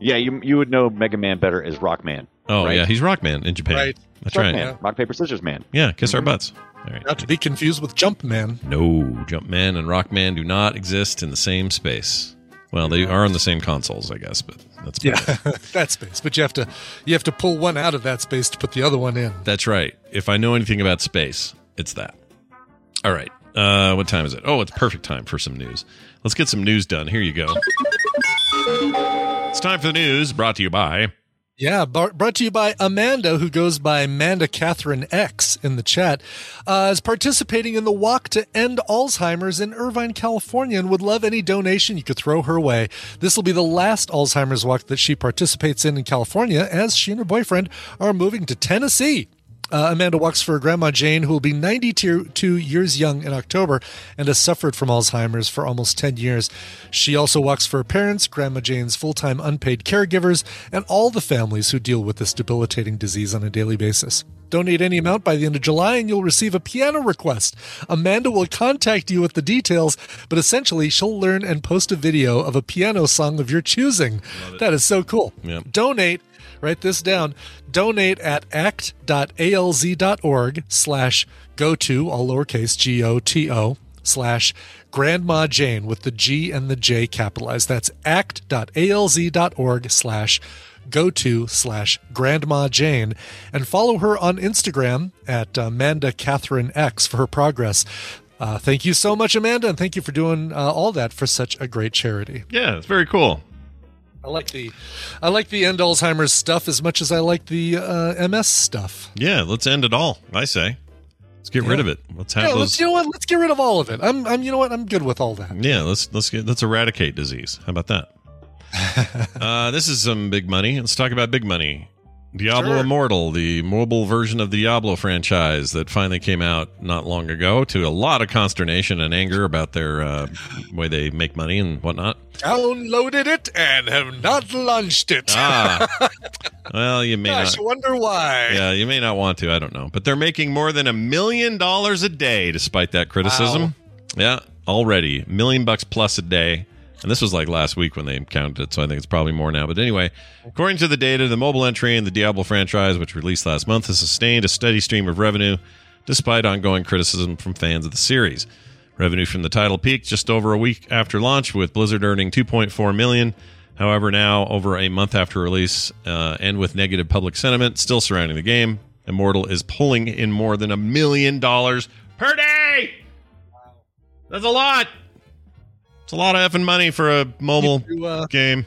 Yeah, you you would know Mega Man better as Rockman. Oh right? yeah, he's Rockman in Japan. Right. That's Rockman. right. Yeah. Rock paper scissors man. Yeah, kiss our butts. All right. Not to be confused with Jumpman. No, Jumpman and Rockman do not exist in the same space. Well, they are on the same consoles, I guess, but that's Yeah, that space. But you have to you have to pull one out of that space to put the other one in. That's right. If I know anything about space, it's that. All right. Uh, what time is it? Oh, it's perfect time for some news. Let's get some news done. Here you go. It's time for the news brought to you by. Yeah, brought to you by Amanda, who goes by Amanda Catherine X in the chat, uh, is participating in the walk to end Alzheimer's in Irvine, California, and would love any donation you could throw her way. This will be the last Alzheimer's walk that she participates in in California, as she and her boyfriend are moving to Tennessee. Uh, Amanda walks for Grandma Jane, who will be 92 years young in October and has suffered from Alzheimer's for almost 10 years. She also walks for her parents, Grandma Jane's full time unpaid caregivers, and all the families who deal with this debilitating disease on a daily basis. Donate any amount by the end of July and you'll receive a piano request. Amanda will contact you with the details, but essentially she'll learn and post a video of a piano song of your choosing. That is so cool. Yep. Donate write this down. Donate at act.alz.org slash go to all lowercase g-o-t-o slash grandma jane with the g and the j capitalized. That's act.alz.org slash go to slash grandma jane. And follow her on instagram at amanda catherine x for her progress. Uh, thank you so much amanda and thank you for doing uh, all that for such a great charity. Yeah, it's very cool. I like the, I like the end Alzheimer's stuff as much as I like the uh, MS stuff. Yeah, let's end it all. I say, let's get rid of it. Let's have Yeah, those. let's you know what? Let's get rid of all of it. I'm, I'm, you know what? I'm good with all that. Yeah, let's let's get let's eradicate disease. How about that? uh, this is some big money. Let's talk about big money. Diablo Sure. Immortal, the mobile version of the Diablo franchise that finally came out not long ago, to a lot of consternation and anger about their uh, way they make money and whatnot. Downloaded it and have not launched it. Ah, well, you may Gosh, not. wonder why. Yeah, you may not want to. I don't know, but they're making more than a million dollars a day, despite that criticism. Wow. Yeah, already million bucks plus a day. And this was like last week when they counted it, so I think it's probably more now. But anyway, according to the data, the mobile entry in the Diablo franchise, which released last month, has sustained a steady stream of revenue despite ongoing criticism from fans of the series. Revenue from the title peaked just over a week after launch, with Blizzard earning 2.4 million. However, now over a month after release, uh, and with negative public sentiment still surrounding the game, Immortal is pulling in more than a million dollars per day. That's a lot. It's a lot of effing money for a mobile To, uh, game.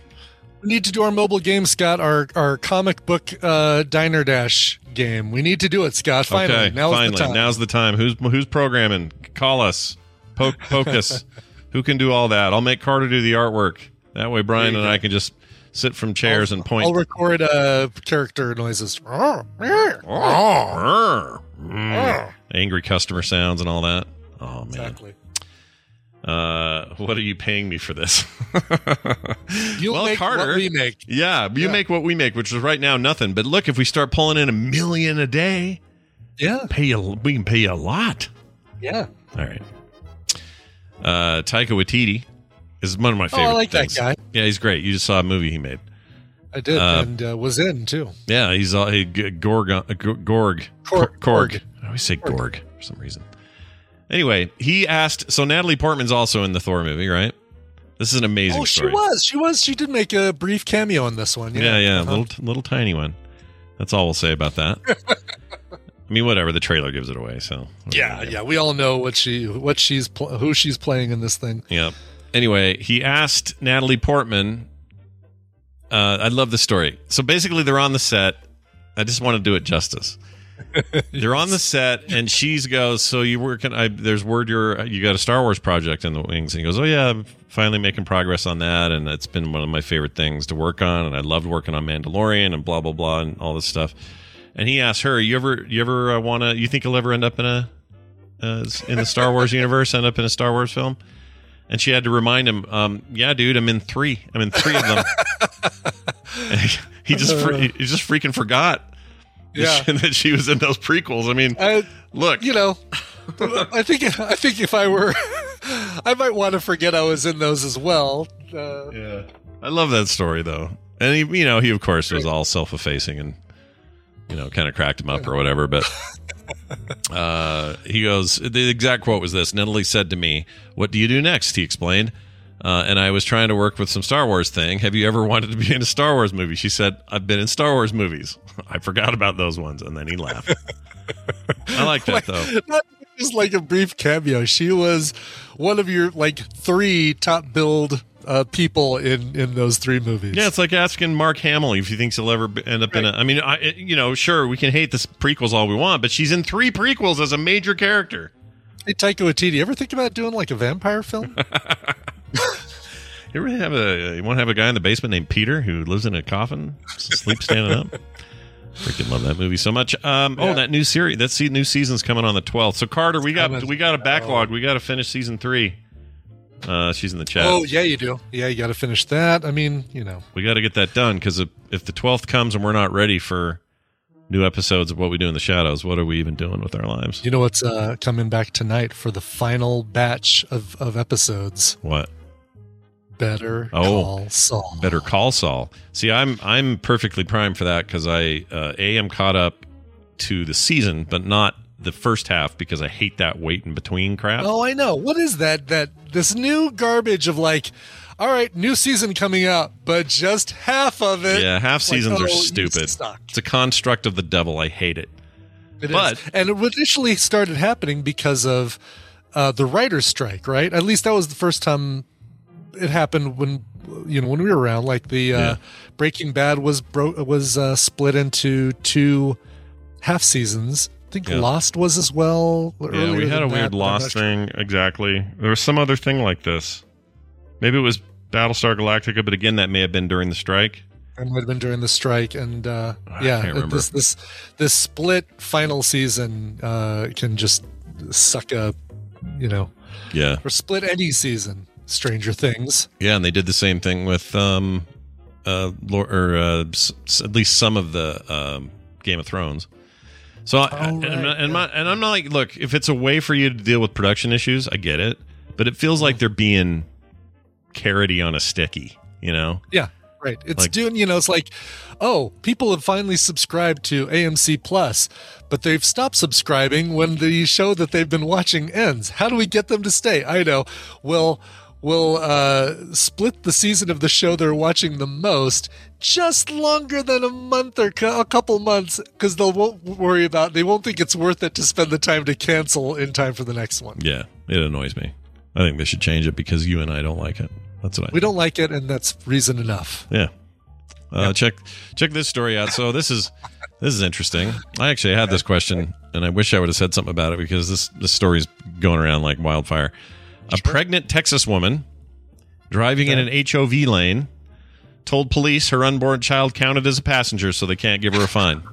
we need to do our mobile game, Scott. Our our comic book uh, Diner Dash game. We need to do it, Scott. Finally, okay, now's finally, the time. now's the time. Who's who's programming? Call us. Poke, poke us. Who can do all that? I'll make Carter do the artwork. That way, Brian and go. I can just sit from chairs and point. I'll record uh, character noises. Angry customer sounds and all that. Oh man. Exactly. Uh, what are you paying me for this? You'll well, make Carter, what we make. yeah, you Yeah. make what we make, which is right now nothing. But look, if we start pulling in a million a day, Yeah, pay you, we can pay you a lot. yeah. All right. Uh, Taika Waititi is one of my favorite. Oh, I like that guy. Yeah, he's great. You just saw a movie he made. I did, Uh, and uh, was in too. Yeah, he's all he, Gorg, uh, Gorg, Korg. Korg. I always say Gorg for some reason. Anyway, he asked. So Natalie Portman's also in the Thor movie, right? This is an amazing Oh, she story. was. She was. She did make a brief cameo in this one. Yeah, yeah, Uh-huh. little little tiny one. That's all we'll say about that. I mean, whatever. The trailer gives it away. So Yeah, yeah. We all know what she, what she's, pl- who she's playing in this thing. Yeah. Anyway, he asked Natalie Portman. Uh, I love the story. So basically, they're on the set. I just want to do it justice. They're on the set, and she goes, "So you working? I, there's word you're you got a Star Wars project in the wings." And he goes, "Oh yeah, I'm finally making progress on that, and it's been one of my favorite things to work on, and I loved working on Mandalorian and blah blah blah and all this stuff." And he asked her, "You ever you ever uh, want to? You think you'll ever end up in a uh, in the Star Wars universe? End up in a Star Wars film?" And she had to remind him, um, "Yeah, dude, I'm in three. I'm in three of them." he just he just freaking forgot Yeah. that she was in those prequels. I mean, I, look, you know, I think I think if I were, I might want to forget I was in those as well. Uh, Yeah. I love that story though. And he, you know, he of course was all self-effacing and you know, kind of cracked him up or whatever, but uh he goes the exact quote was this, Natalie said to me, "What do you do next?" he explained. Uh, and I was trying to work with some Star Wars thing. Have you ever wanted to be in a Star Wars movie? She said, I've been in Star Wars movies. I forgot about those ones. And then he laughed. I like that, though. not just like a brief cameo. She was one of your like three top billed uh, people in in those three movies. Yeah, it's like asking Mark Hamill if he thinks he'll ever end up in a. I mean, I, you know, sure, we can hate the prequels all we want, but she's in three prequels as a major character. Hey, Taika Waititi, ever think about doing like a vampire film? You ever have a? You want to have a guy in the basement named Peter who lives in a coffin, sleep standing up? Freaking love that movie so much. Um, Oh, that new series, that se- new season's coming on the twelfth. So Carter, we got we got a backlog. We got to finish season three. Uh, she's in the chat. oh yeah, you do. Yeah, you got to finish that. I mean, you know, We got to get that done because if, if the twelfth comes and we're not ready for new episodes of what we do in the shadows, what are we even doing with our lives? you know what's uh, coming back tonight for the final batch of of episodes. What? Better Oh. call Saul. Better Call Saul. See, I'm I'm perfectly primed for that because I uh, a am caught up to the season, but not the first half because I hate that wait in between crap. Oh, I know. What is that? That this new garbage of like, all right, new season coming out, but just half of it. yeah, half It's like, seasons oh, are stupid. It's a construct of the devil. I hate it. It is. But- and it initially started happening because of uh, the writers' strike, right? At least that was the first time it happened when you know when we were around. Like the uh, Yeah. Breaking Bad was bro- was uh, split into two half seasons. I think Yeah. Lost was as well. Yeah, we had a weird that, lost sure. thing. Exactly. There was some other thing like this. Maybe it was Battlestar Galactica, but again, that may have been during the strike. It might have been during the strike, and uh, I yeah, can't this this this split final season uh, can just suck a, you know, Yeah. or split any season. Stranger Things. Yeah, and they did the same thing with um, uh, Lord, or uh, s- s- at least some of the um, Game of Thrones. So, I, Oh, and, right, and, yeah. my, and I'm not like, look, if it's a way for you to deal with production issues, I get it, but it feels like they're being carroty on a sticky, you know? Yeah, right. It's Like- doing, you know, it's like, oh, people have finally subscribed to AMC Plus, but they've stopped subscribing when the show that they've been watching ends. How do we get them to stay? I know. We'll we'll uh, split the season of the show they're watching the most just longer than a month or cou- a couple months because they won't worry about they won't think it's worth it to spend the time to cancel in time for the next one. Yeah, it annoys me. I think they should change it because you and I don't like it. That's what I We don't like it, and that's reason enough. Yeah. Uh, Check check this story out. So this is this is interesting. I actually had this question, and I wish I would have said something about it because this this story's going around like wildfire. A pregnant Texas woman driving in an HOV lane told police her unborn child counted as a passenger, so they can't give her a fine.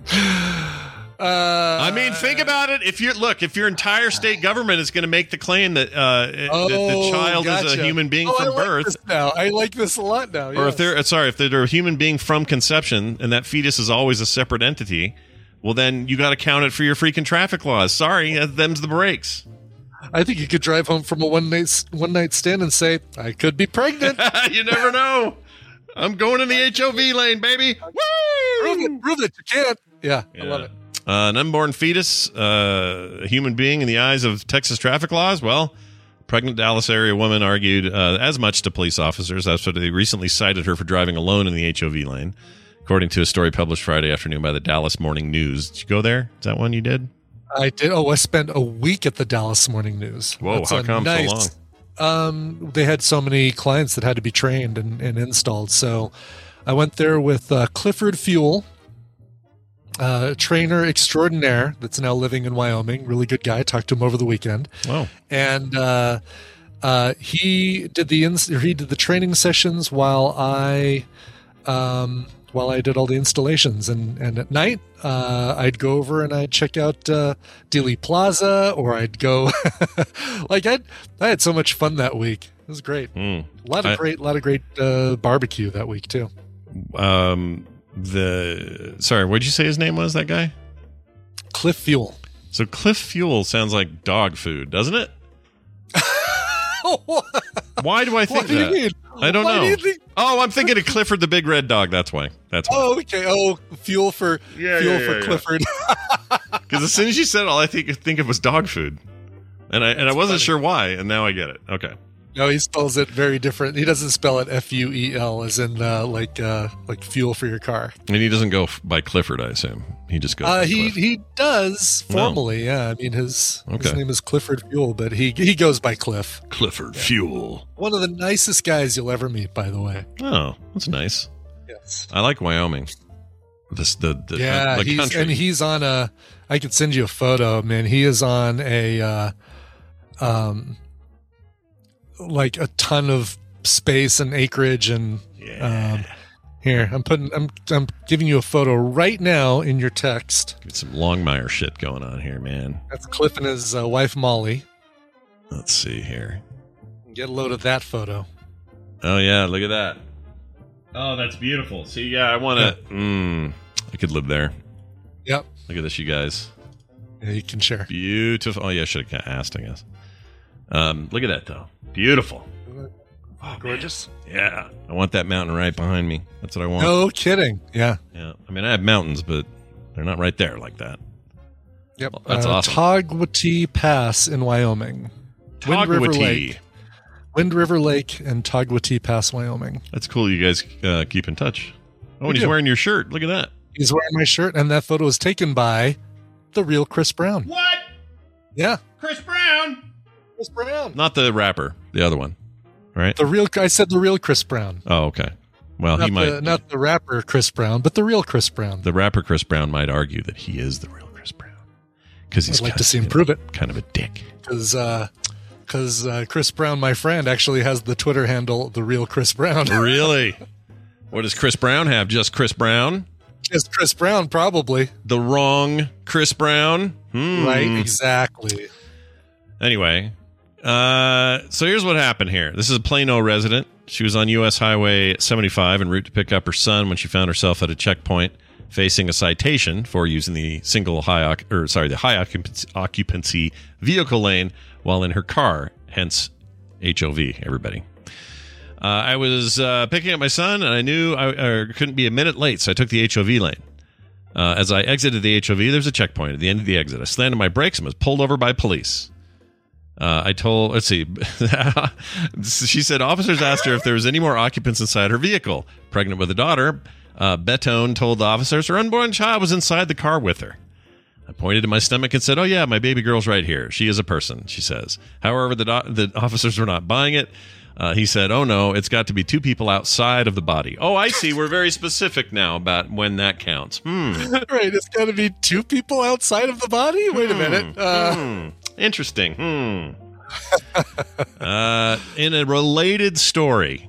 Uh, I mean, think about it. If you're look, if your entire state government is going to make the claim that uh, that the Oh, child is a human being Oh, I from like birth, now I like this a lot now. or yes. if they're sorry, if they're a human being from conception and that fetus is always a separate entity, well, then you got to count it for your freaking traffic laws. Sorry, them's the breaks. I think you could drive home from a one night one night stand and say, "I could be pregnant." you never know. I'm going in the HOV lane, baby. prove Woo! it, prove it. You can't. Yeah, I love it. Uh, an unborn fetus, uh, a human being in the eyes of Texas traffic laws. Well, pregnant Dallas area woman argued uh, as much to police officers after they recently cited her for driving alone in the HOV lane, according to a story published Friday afternoon by the Dallas Morning News. Did you go there? Is that one you did? I did. Oh, I spent a week at the Dallas Morning News. Whoa, That's how come so nice- Um, they had so many clients that had to be trained and, and installed. So I went there with uh, Clifford Fuel, uh, trainer extraordinaire that's now living in Wyoming. Really good guy. I Talked to him over the weekend. Wow. and uh, uh, he did the ins- he did the training sessions while I um, while I did all the installations. And and at night, uh, I'd go over and I'd check out uh, Dealey Plaza, or I'd go like I I had so much fun that week. It was great. Mm. A lot of I- great, lot of great uh, barbecue that week too. um, the sorry, what'd you say his name was? That guy. Cliff Fuel. So Cliff Fuel sounds like dog food, doesn't it? Why do I think What do you that? Mean? I don't Why know. do you think- Oh, I'm thinking of Clifford the Big Red Dog. That's why. That's why. Oh, okay. Oh, fuel for Yeah, fuel yeah, for yeah, yeah. Clifford. Because as soon as you said it, all I think think of was dog food, and I and I wasn't sure why, and now I get it. Okay. No, he spells it very different. He doesn't spell it F U E L as in uh, like uh, like fuel for your car. And he doesn't go f- by Clifford, I assume. He just goes. Uh, by he Cliff. he does No. formally. Yeah, I mean his Okay. his name is Clifford Fuel, but he he goes by Cliff. Clifford Fuel. One of the nicest guys you'll ever meet, by the way. Oh, that's nice. Yes. I like Wyoming. This the the, yeah, the he's, country. and he's on a. I could send you a photo, man. He is on a, uh, um, like a ton of space and acreage, and yeah. um, here I'm putting. I'm I'm giving you a photo right now in your text. Get some Longmire shit going on here, man. That's Cliff and his uh, wife Molly. Let's see here. Get a load of that photo. Oh yeah, look at that. Oh, that's beautiful. See, yeah, I want to. Mm, I could live there. Yep. Look at this, you guys. Yeah, you can share. Beautiful. Oh yeah, I should have asked, I guess. Um, look at that though. Beautiful. Oh, Gorgeous. man. Yeah, I want that mountain right behind me. That's what I want. No kidding. Yeah. Yeah, I mean, I have mountains, but they're not right there like that. Yep. That's uh, awesome. Togwotee Pass in Wyoming. Wind River Lake. Wind River Lake and Togwotee Pass, Wyoming. That's cool. You guys uh, keep in touch. Oh, We and he's do. wearing your shirt. Look at that. He's wearing my shirt, and that photo was taken by the real Chris Brown. What? Yeah, Chris Brown? Chris Brown. Not the rapper, the other one, right? The real. I said the real Chris Brown. Oh, okay. Well, not he might. the, not the rapper Chris Brown, but the real Chris Brown. the rapper Chris Brown might argue that he is the real Chris Brown because he's I'd like to see him prove it. Kind of a dick. because because uh, Chris Brown, my friend, actually has the Twitter handle the real Chris Brown. Really? what does Chris Brown have? Just Chris Brown? Just Chris Brown, probably. The wrong Chris Brown? Hmm. Right? Exactly. Anyway, uh, so here's what happened here. This is a Plano resident. She was on U.S. Highway 75 en route to pick up her son when she found herself at a checkpoint facing a citation for using the single high or sorry the high occupancy, vehicle lane while in her car. Hence, HOV. Everybody. Uh, I was uh, picking up my son, and I knew I, I couldn't be a minute late, so I took the HOV lane. Uh, as I exited the HOV, there's a checkpoint at the end of the exit. I slammed my brakes and was pulled over by police. Uh, I told, let's see, she said officers asked her if there was any more occupants inside her vehicle. Pregnant with a daughter, uh, Betone told the officers her unborn child was inside the car with her. I pointed to my stomach and said, "Oh yeah, my baby girl's right here. She is a person." She says. However, the do- the officers were not buying it. Uh, he said, "Oh no, it's got to be two people outside of the body." Oh, I see. We're very specific now about when that counts. Hmm. right. It's got to be two people outside of the body. Wait a minute. Uh, Hmm. Interesting. Hmm. uh, in a related story,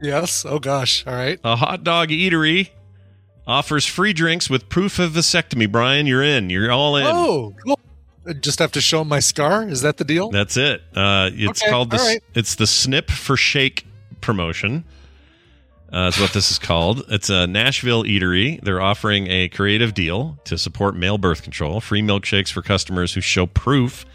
yes. Oh gosh. All right. a hot dog eatery offers free drinks with proof of vasectomy. Brian, you're in. You're all in. Oh, cool. I just have to show my scar. Is that the deal? That's it. Uh, it's Okay, called the right. it's the Snip for Shake promotion. Uh, is what this is called. It's a Nashville eatery. They're offering a creative deal to support male birth control, free milkshakes for customers who show proof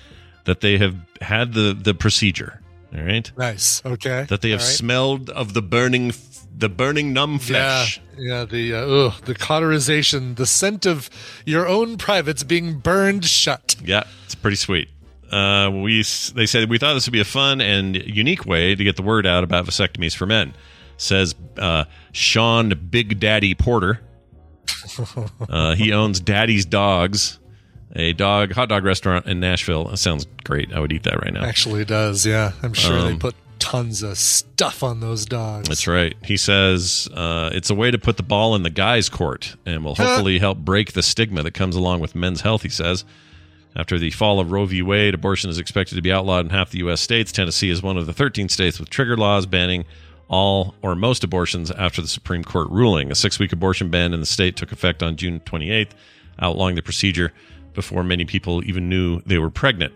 that they have had the the procedure. All right, Nice. Okay. that they have right. smelled of the burning the burning numb flesh. Yeah, yeah, the uh, ugh, the cauterization, the scent of your own privates being burned shut. Yeah, it's pretty sweet. Uh, we they said we thought this would be a fun and unique way to get the word out about vasectomies for men. Says uh, Sean Big Daddy Porter. Uh, he owns Daddy's Dogs, a dog hot dog restaurant in Nashville. That sounds great. I would eat that right now. Actually, does yeah. I'm sure they Um, put tons of stuff on those dogs. That's right. He says uh, it's a way to put the ball in the guy's court and will hopefully help break the stigma that comes along with men's health, he says. After the fall of Roe v. Wade, abortion is expected to be outlawed in half the U.S. states. Tennessee is one of the 13 states with trigger laws banning all or most abortions after the Supreme Court ruling. A six week abortion ban in the state took effect on June 28th, outlawing the procedure before many people even knew they were pregnant.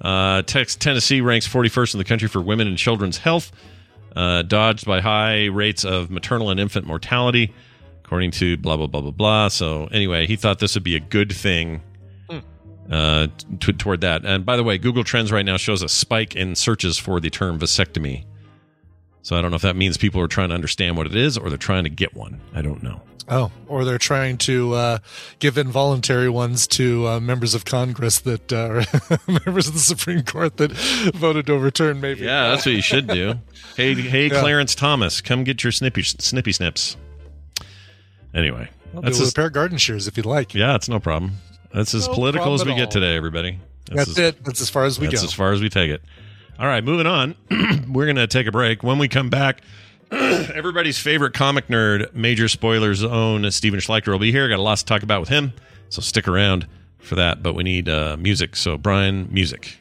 Uh, Tex- Tennessee ranks 41st in the country for women and children's health. uh, dodged by high rates of maternal and infant mortality, according to blah blah blah blah blah. So anyway, he thought this would be a good thing uh, t- toward that. And by the way, Google Trends right now shows a spike in searches for the term vasectomy. So I don't know if that means people are trying to understand what it is or they're trying to get one. I don't know. Oh, or they're trying to uh, give involuntary ones to uh, members of Congress that uh, members of the Supreme Court that voted to overturn. Maybe. Yeah, that's what you should do. hey, hey, Yeah. Clarence Thomas, come get your snippy snippy snips. Anyway, I'll that's do as, a pair of garden shears if you'd like. yeah, it's no problem. That's as No political as we problem get today, everybody. That's as- it. That's as far as we That's go. That's as far as we take it. All right, moving on. We're going to take a break. When we come back, everybody's favorite comic nerd, Major Spoilers own Stephen Schleicher will be here. Got a lot to talk about with him, so stick around for that. But we need uh, music. So, Brian, music.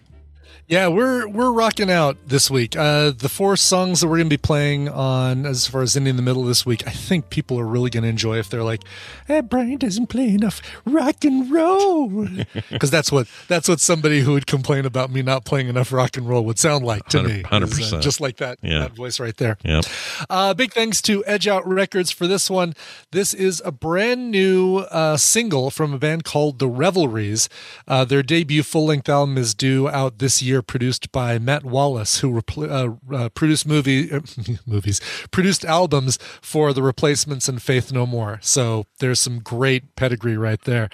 Yeah, we're we're rocking out this week. Uh, the four songs that we're going to be playing on, as far as ending in the middle this week, I think people are really going to enjoy if they're like, "Hey, Brian doesn't play enough rock and roll," because that's what that's what somebody who would complain about me not playing enough rock and roll would sound like to me. 100%. is, uh, just like that, Yeah. that voice right there. Yep. Uh, big thanks to Edge Out Records for this one. This is a brand new uh, single from a band called The Revelries. Uh, their debut full length album is due out this year, produced by Matt Wallace, who repl- uh, uh, produced movie uh, movies, produced albums for The Replacements and Faith No More. So there's some great pedigree right there.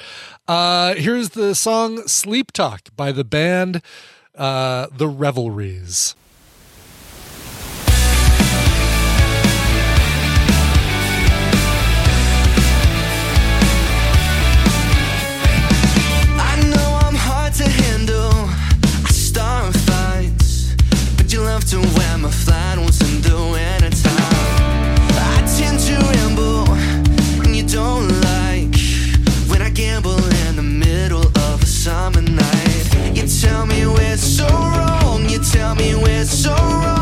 Uh, here's the song Sleep Talk by the band uh, The Revelries. To wear my flannels in the wintertime. I tend to ramble, and you don't like when I gamble in the middle of a summer night. You tell me we're so wrong, you tell me we're so wrong,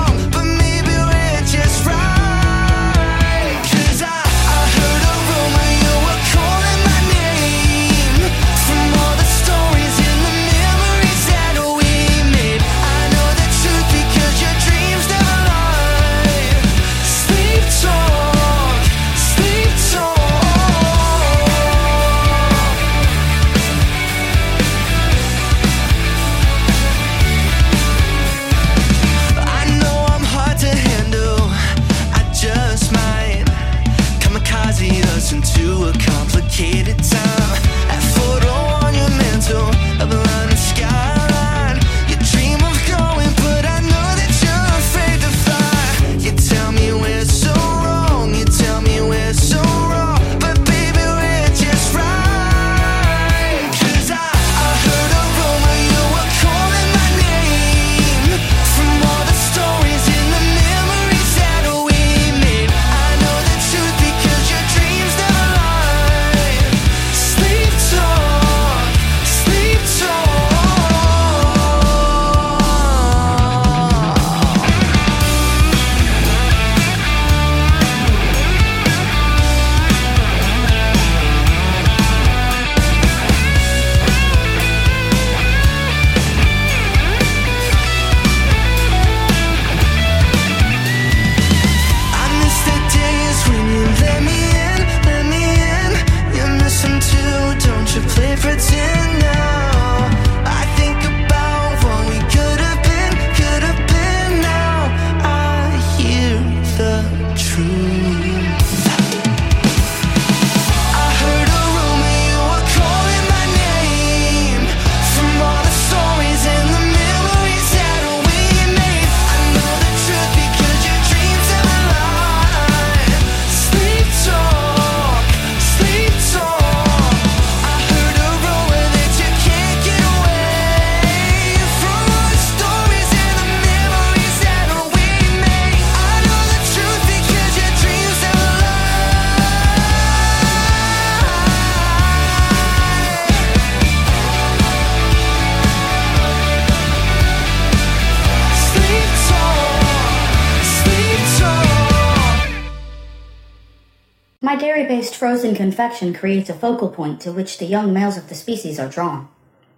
frozen confection creates a focal point to which the young males of the species are drawn.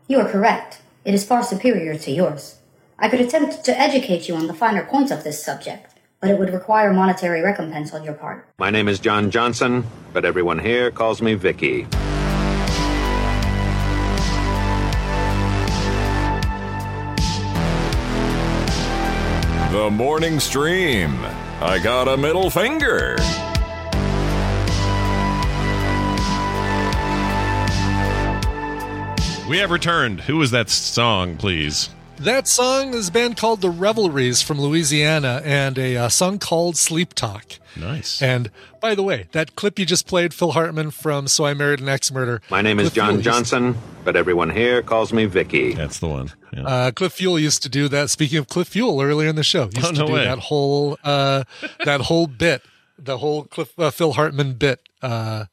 You are correct. It is far superior to yours. I could attempt to educate you on the finer points of this subject, but it would require monetary recompense on your part. My name is John Johnson, but everyone here calls me Vicky. The morning stream. I got a middle finger. We have returned. Who was that song, please? That song is a band called The Revelries from Louisiana and a uh, song called Sleep Talk. Nice. And by the way, that clip you just played, Phil Hartman from So I Married an Axe Murderer. My name is Cliff John Fuel used- Johnson, but everyone here calls me Vicky. That's the one. Yeah. Uh, Cliff Fuel used to do that. Speaking of Cliff Fuel, earlier in the show, used Oh, to do way. that whole uh, that whole bit, the whole Cliff uh, Phil Hartman bit uh,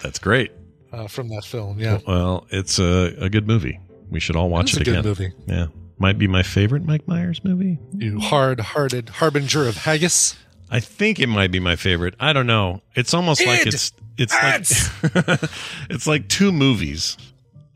That's great. Uh, from that film. Yeah, Well, it's a, a good movie. We should all watch It's it a good again. movie. Yeah. Might be my favorite Mike Myers movie. you hard-hearted harbinger of haggis. I think it might be my favorite. I don't know. It's almost like it's it's like it's like two movies.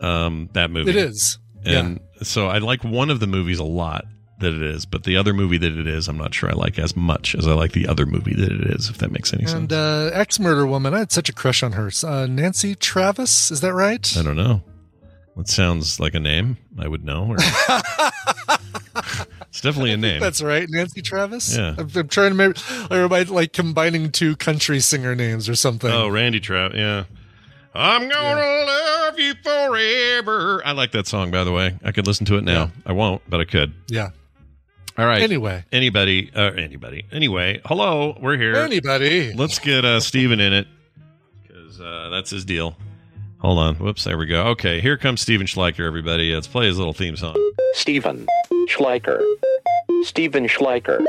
Um, that movie. It is. and so I like one of the movies a lot that it is, but the other movie that it is, I'm not sure I like as much as I like the other movie that it is. If that makes any And sense. uh, ex-murder woman, I had such a crush on her. Uh, Nancy Travis, is that right? I don't know. That sounds like a name I would know. Or... it's definitely a name. That's right, Nancy Travis. Yeah. I'm, I'm trying to remember, or am I like combining two country singer names or something? Oh, Randy Trout. Yeah. I'm gonna love you forever. I like that song, by the way. I could listen to it now. I won't, but I could. yeah. All right. Anyway, Anybody? Uh, anybody? Anyway, hello. We're here. anybody? Let's get uh, Stephen in it because uh, that's his deal. Hold on. Whoops. There we go. Okay. Here comes Stephen Schleicher, everybody. Let's play his little theme song. Stephen Schleicher. Stephen Schleicher.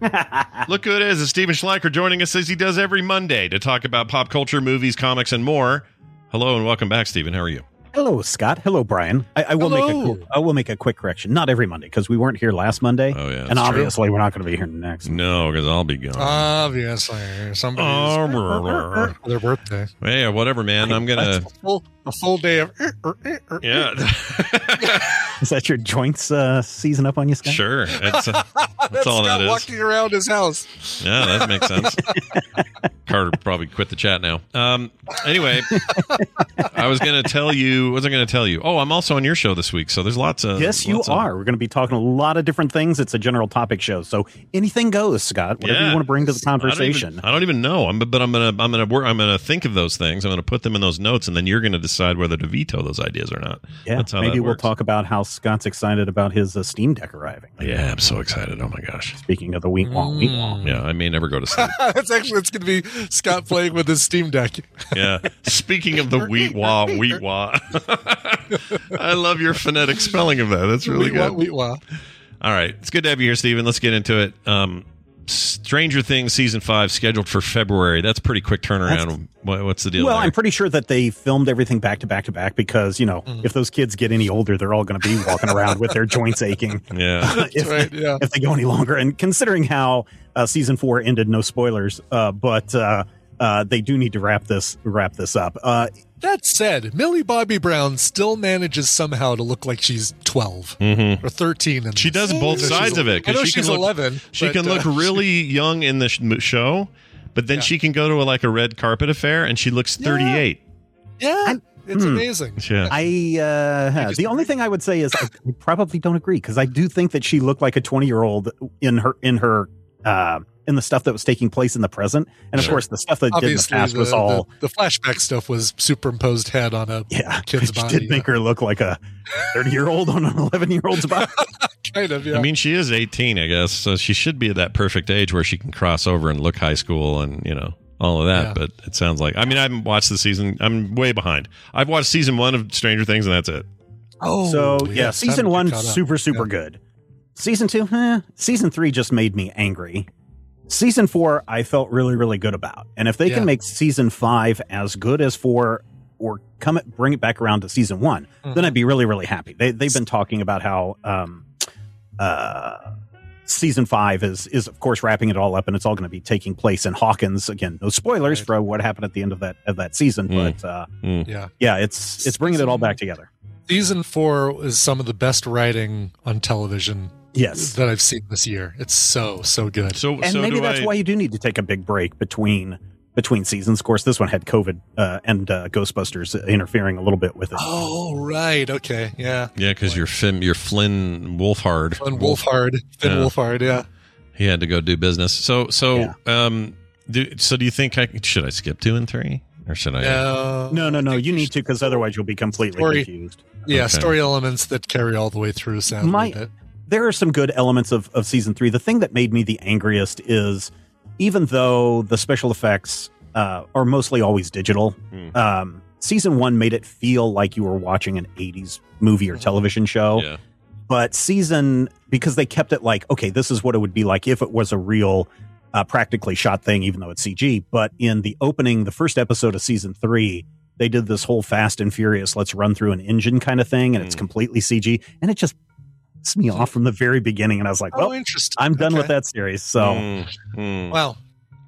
Look who it is. It's Stephen Schleicher joining us as he does every Monday to talk about pop culture, movies, comics, and more. Hello and welcome back, Stephen. How are you? Hello, Scott. Hello, Brian. I, I will make a I will make a quick correction. Not every Monday because we weren't here last Monday, Oh, yeah. and that's true. obviously we're not going to be here next. No, because I'll be gone. Obviously, somebody's Oh, their birthday. yeah, whatever, man. I'm gonna. A full, a full day of. Er, er, er, yeah, Is that your joints uh, season up on you, Scott? sure. That's, uh, that's all Scott that is. walking around his house. Yeah, that makes sense. Carter probably quit the chat now. Um. Anyway, I was gonna tell you. What was I gonna tell you? Oh, I'm also on your show this week, so there's lots of. Yes, you lots of- are. We're going to be talking a lot of different things. It's a general topic show, so anything goes, Scott. Whatever Yeah. you want to bring to the I don't even- conversation. I don't even know. I'm, but I'm gonna, I'm gonna. I'm gonna think of those things. I'm gonna put them in those notes, and then you're gonna decide whether to veto those ideas or not. yeah, That's how maybe that we'll talk about how Scott's excited about his uh, Steam Deck arriving. Yeah, I'm so excited. Oh my gosh. Speaking of the wheat wong, wheat wong. Yeah, I may never go to sleep. That's actually it's going to be Scott playing with his Steam Deck. Yeah. Speaking of the wheat wah, wheat wah. I love your phonetic spelling of that. That's really Wheat wah, good. wheat wah. All right. It's good to have you here, Stephen. Let's get into it. Um, Stranger Things season five scheduled for February. That's pretty quick turnaround. What, what's the deal? Well, there? I'm pretty sure that they filmed everything back to back to back because you know Mm-hmm. if those kids get any older, they're all going to be walking around with their joints aching. yeah. if, right, yeah. if they go any longer, and considering how uh, season four ended, no spoilers, uh, but uh, uh, they do need to wrap this wrap this up. That said, Millie Bobby Brown still manages somehow to look like she's 12 Mhm. or 13. And She does both sides of it. I know she she's can look, 11. She but, can look uh, really young in the show, but then she can go to a, like a red carpet affair and she looks 38. Yeah, it's hmm. amazing. Yeah. I uh, the only thing I would say is I probably don't agree because I do think that she looked like a 20 year old in her in her uh, in the stuff that was taking place in the present, and of Sure. course the stuff that did in the past the, was all. the, the flashback stuff was superimposed head on a yeah, kid's which body. did make her look like a 30 year old on an 11 year old's body. kind of, yeah. I mean, she is 18, I guess, so she should be at that perfect age where she can cross over and look high school and, you know, all of that. Yeah. But it sounds like, I mean, I haven't watched the season. I'm way behind. I've watched season one of Stranger Things, and that's it. oh, so yeah, yes, time season one super super Yeah. good. Season two, eh, season three just made me angry. Season four, I felt really really good about, and if they Yeah. can make season five as good as four, or come it, bring it back around to season one, Mm-hmm. then I'd be really really happy. They they've been talking about how um uh season five is is of course wrapping it all up, and it's all going to be taking place in Hawkins again. No spoilers Right. for what happened at the end of that of that season, Mm. but uh, Yeah. yeah, it's it's bringing it all back together. Season four is some of the best writing on television Yes. that I've seen this year. It's so so good. So, and so maybe that's I- why you do need to take a big break between between seasons. Of course, this one had COVID uh, and uh, Ghostbusters interfering a little bit with it. Oh right, okay, yeah. Yeah, because you're Finn, you're Flynn Wolfhard. Finn Wolfhard, Finn Yeah. Wolfhard, yeah. He had to go do business. So, so, um, do, so do you think I should I skip two and three, or should I? No, no, no, no. You need to because otherwise you'll be completely Story- confused. Yeah, Okay. story elements that carry all the way through. sound. My- that- there are some good elements of, of season three. The thing that made me the angriest is even though the special effects uh, are mostly always digital, Hmm. um, season one made it feel like you were watching an 80s movie or television show. Yeah. But season, because they kept it like, okay, this is what it would be like if it was a real, uh, practically shot thing, even though it's CG. But in the opening, the first episode of season three, they did this whole Fast and Furious, let's run through an engine kind of thing, and it's completely CG. And it just pissed me off from the very beginning. And I was like, well, oh, interesting. I'm done with that series. So, Mm, mm. Wow.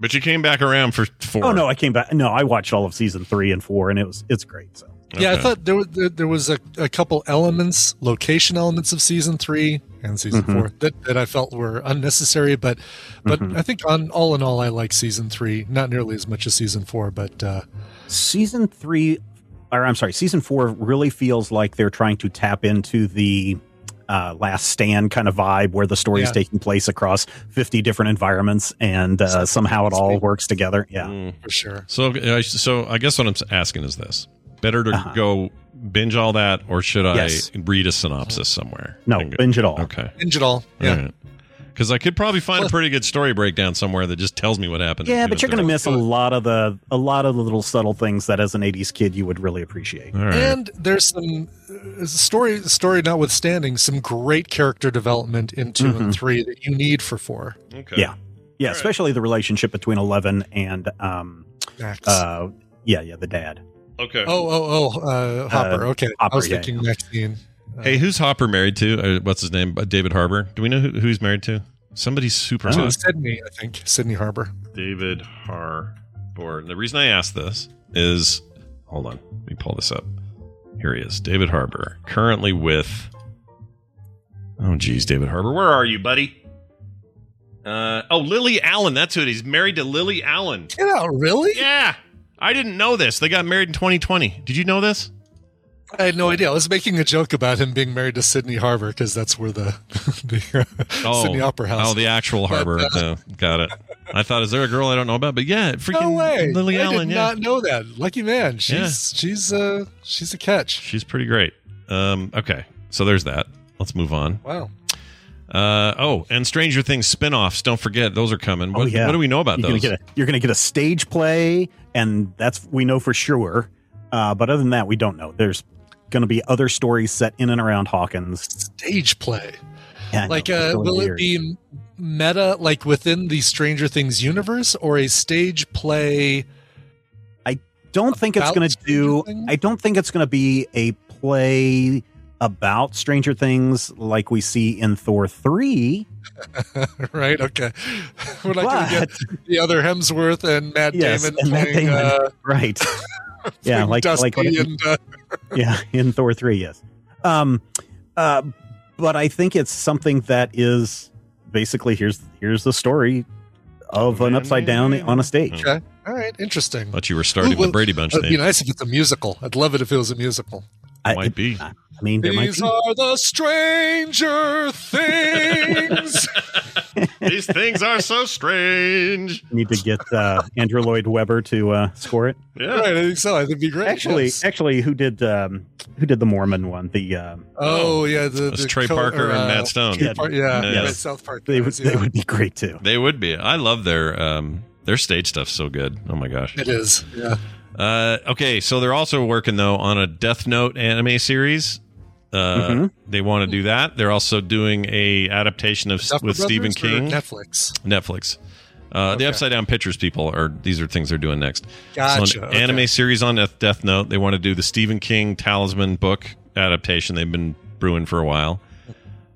But you came back around for four. oh no, I came back. No, I watched all of season three and four, and it was it's great. So, Yeah, I thought there was there, there was a, a couple elements, location elements of season three and season Mhm. four that, that I felt were unnecessary. But but Mhm. I think on all in all, I like season three, not nearly as much as season four. But uh, season three, or I'm sorry, season four really feels like they're trying to tap into the uh, last stand kind of vibe where the story is taking place across 50 different environments and uh, somehow it all works together. Yeah. Mm. for sure, So, I- so I guess what I'm asking is this: better to Uh-huh. go binge all that, or should I Yes. read a synopsis somewhere? No, binge it all. Okay. binge it all. Yeah, Because I could probably find a pretty good story breakdown somewhere that just tells me what happened. Yeah, but you're going to miss a lot of the a lot of the little subtle things that as an 80s kid you would really appreciate. All right. and there's some uh, story story notwithstanding, some great character development in 2 Mhm. and three that you need for four. okay. Yeah. Yeah, especially the relationship between 11 and um Max. uh yeah, yeah, the dad. Okay. oh oh oh, uh, Hopper. Uh, okay, Hopper, I was yeah, thinking Maxine. Uh, Hey, who's Hopper married to? Uh, what's his name? Uh, David Harbour. Do we know who, who he's married to? Somebody super to hot. Sydney, I think Sydney Harbor. David Harbour. And the reason I ask this is, hold on, let me pull this up. Here he is, David Harbour, currently with. Oh, geez, David Harbour, where are you, buddy? Uh, oh, Lily Allen. That's who it is. He's married to Lily Allen. Yeah, really? Yeah, I didn't know this. They got married in 2020. Did you know this? I had no idea. I was making a joke about him being married to Sydney Harbor because that's where the, the Oh, Sydney Opera House. Oh, the actual But, Harbor. uh, no, got it. I thought, is there a girl I don't know about? But yeah, freaking no way, Lily I Allen. did yeah, not know that. Lucky man. She's she's uh she's a catch. she's pretty great. Um, okay, so there's that. Let's move on. Wow. Uh, oh, and Stranger Things spin-offs. Don't forget, those are coming. What, oh yeah. what do we know about you're those? Gonna get a, you're going to get a stage play and that's we know for sure. Uh, but other than that, we don't know. There's going to be other stories set in and around Hawkins. Stage play. Yeah, I know, Like uh will weird. it be meta like within the Stranger Things universe or a stage play I don't think it's going to do. Things? I don't think it's going to be a play about Stranger Things like we see in Thor three. right? Okay. We're not gonna get But the other Hemsworth and Matt yes, Damon and Matt Damon, uh, right? yeah, like Dusty like what and uh, yeah, in Thor three, yes. Um, uh, but I think it's something that is basically here's here's the story of an upside down on a stage. okay. All right, interesting. Thought you were starting Ooh, the Brady Bunch It'd be nice if it's a musical. I'd love it if it was a musical. I, Might be. I mean, there might These be. are the Stranger Things. These things are so strange. Need to get uh, Andrew Lloyd Webber to uh, score it. Yeah. right, I think so. I think it'd be great. Actually, yes. actually, who did um, who did the Mormon one? The um, oh yeah, the, the Trey co- Parker or, and uh, Matt Stone. Trey Par- yeah, Yeah. right, South Park. they would guys, they would be great too. They would be. I love their um their stage stuff so good. Oh my gosh. It is. Yeah. Uh, okay, so they're also working though on a Death Note anime series. Uh, Mhm. They want to do that. They're also doing a adaptation of Duffer with Stephen Brothers or King. Netflix. Netflix. Uh, The Upside Down Pictures people are these are things they're doing next. Gotcha. So an okay. anime series on Death, Death Note. They want to do the Stephen King Talisman book adaptation. They've been brewing for a while.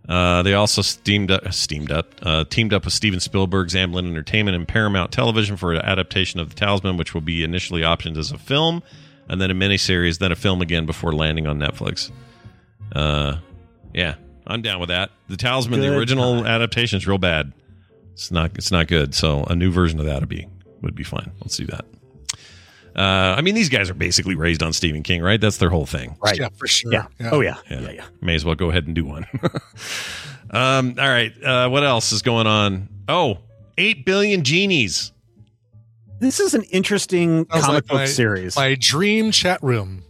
Uh, they also steamed up, steamed up, uh, teamed up with Steven Spielberg's Amblin Entertainment and Paramount Television for an adaptation of the Talisman, which will be initially optioned as a film, and then a miniseries, then a film again before landing on Netflix. Uh, yeah, I'm down with that. The Talisman, the Good original adaptation, is real bad. It's not. It's not good. So a new version of that would be would be fine. Let's do that. Uh, I mean, these guys are basically raised on Stephen King, right? That's their whole thing. Right. Yeah, for sure. Yeah. Oh yeah. Yeah. Yeah. Yeah. May as well go ahead and do one. um, all right. Uh, what else is going on? Oh, 8 billion genies. This is an interesting Sounds comic like book my- series. My dream chat room.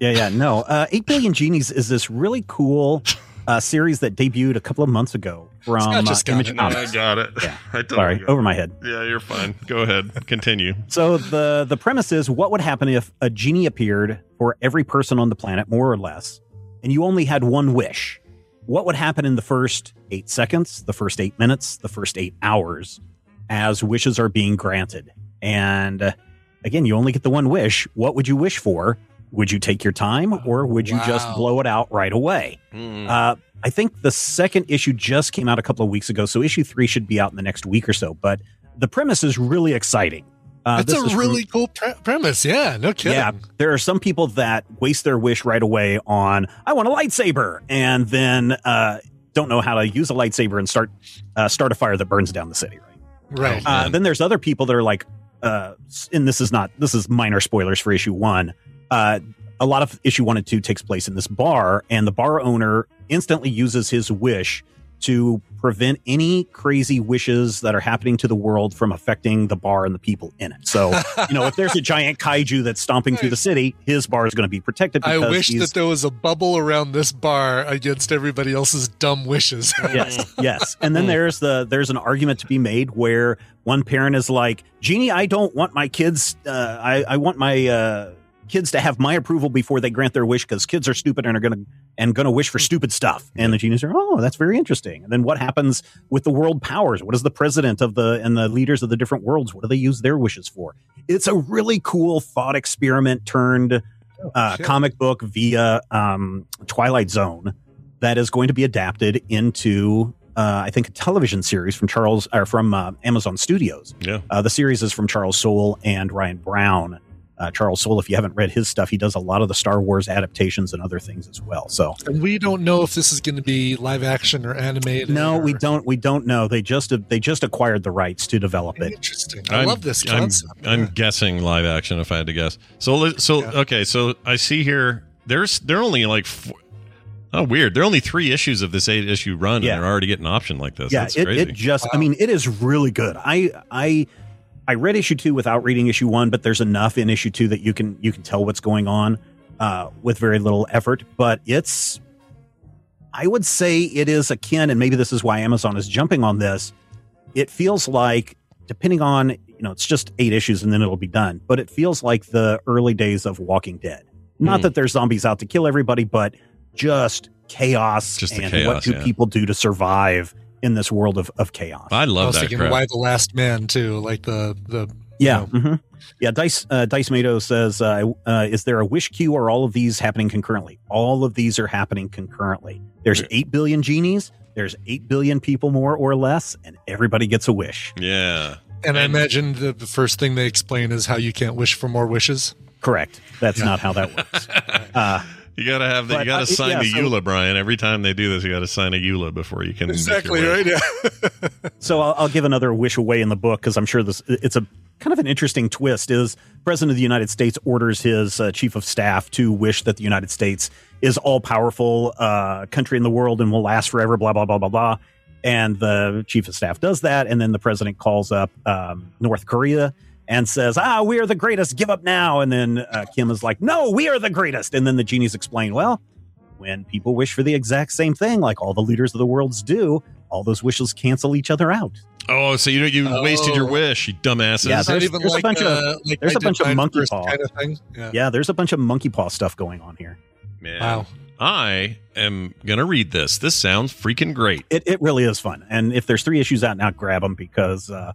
Yeah, yeah, no. Uh, Eight Billion Genies is this really cool uh, series that debuted a couple of months ago from Scott uh, just got Image it. Comics. I got it. Yeah. I totally Sorry, over my head. Yeah, you're fine. Go ahead. Continue. So the the premise is what would happen if a genie appeared for every person on the planet, more or less, and you only had one wish? What would happen in the first eight seconds, the first eight minutes, the first eight hours, as wishes are being granted? And uh, again, you only get the one wish. What would you wish for? Would you take your time, or would you just blow it out right away? Mm. Uh, I think the second issue just came out a couple of weeks ago, so issue three should be out in the next week or so. But the premise is really exciting. Uh, That's this is a from- really cool pre- premise. Yeah, no kidding. yeah, there are some people that waste their wish right away on I want a lightsaber, and then uh, don't know how to use a lightsaber and start uh, start a fire that burns down the city. Right. Right. Oh, Uh, then there's other people that are like, uh, and this is not this is minor spoilers for issue one. Uh, a lot of issue one and two takes place in this bar, and the bar owner instantly uses his wish to prevent any crazy wishes that are happening to the world from affecting the bar and the people in it. So, you know, if there's a giant kaiju that's stomping through the city, his bar is going to be protected. I wish that there was a bubble around this bar against everybody else's dumb wishes. yes, yes. And then there's the there's an argument to be made where one parent is like, "Jeannie, I don't want my kids. Uh, I I want my uh, kids to have my approval before they grant their wish because kids are stupid and are gonna and gonna wish for stupid stuff." And the genies are, "Oh, that's very interesting." And then what happens with the world powers? What is the president of the and the leaders of the different worlds? What do they use their wishes for? It's a really cool thought experiment turned uh, shit. comic book via um, Twilight Zone that is going to be adapted into uh, I think a television series from Charles or from uh, Amazon Studios. Yeah. Uh, the series is from Charles Soule and Ryan Browne. Uh, Charles Soule, if you haven't read his stuff, he does a lot of the Star Wars adaptations and other things as well. So and we don't know if this is going to be live action or animated. no, or- we don't. We don't know. They just they just acquired the rights to develop it. Interesting. I I'm- love this I'm- concept. I'm, guessing live action if I had to guess. So so Yeah. okay, so I see here there's they're only like four, oh weird. There are only three issues of this eight issue run, Yeah. and they're already getting an option like this. yeah, That's it, crazy. it just. I mean, it is really good. I I I read issue two without reading issue one, but there's enough in issue two that you can you can tell what's going on uh, with very little effort. But it's, I would say it is akin, and maybe this is why Amazon is jumping on this. It feels like, depending on you know, it's just eight issues and then it'll be done. But it feels like the early days of Walking Dead. Not Hmm. that there's zombies out to kill everybody, but just chaos Just and chaos, what do yeah. people do to survive in this world of, of chaos. I I love was that thinking crap. why the last man too, like the the Yeah, you know, mhm. yeah. Dice uh, Dice Mato says, uh, uh, "Is there a wish queue or all of these happening concurrently? All of these are happening concurrently. There's eight billion genies. There's eight billion people more or less, and everybody gets a wish. yeah. and I imagine the, the first thing they explain is how you can't wish for more wishes. Correct. That's Yeah. not how that works. Uh, You gotta have the, you gotta uh, sign yeah, the so- EULA, Brian. Every time they do this, you gotta sign a EULA before you can Exactly right. Yeah. so I'll, I'll give another wish away in the book because I'm sure this it's a kind of an interesting twist. Is President of the United States orders his uh, chief of staff to wish that the United States is all powerful uh, country in the world and will last forever. Blah blah blah blah blah. And the chief of staff does that, and then the president calls up um, North Korea and says, "Ah, we are the greatest. Give up now." And then uh, Kim is like, "No, we are the greatest." And then the genies explain, "Well." When people wish for the exact same thing, like all the leaders of the worlds do, all those wishes cancel each other out. Oh, so you you Oh. wasted your wish, you dumbasses. Yeah, It's there's- even there's a like, bunch of- uh, like there's I a bunch of monkey paw. kind of thing. Yeah. Yeah, there's a bunch of monkey paw stuff going on here. Man, Wow. I am gonna read this. This sounds freaking great. It, it really is fun. And if there's three issues out now, grab them because uh,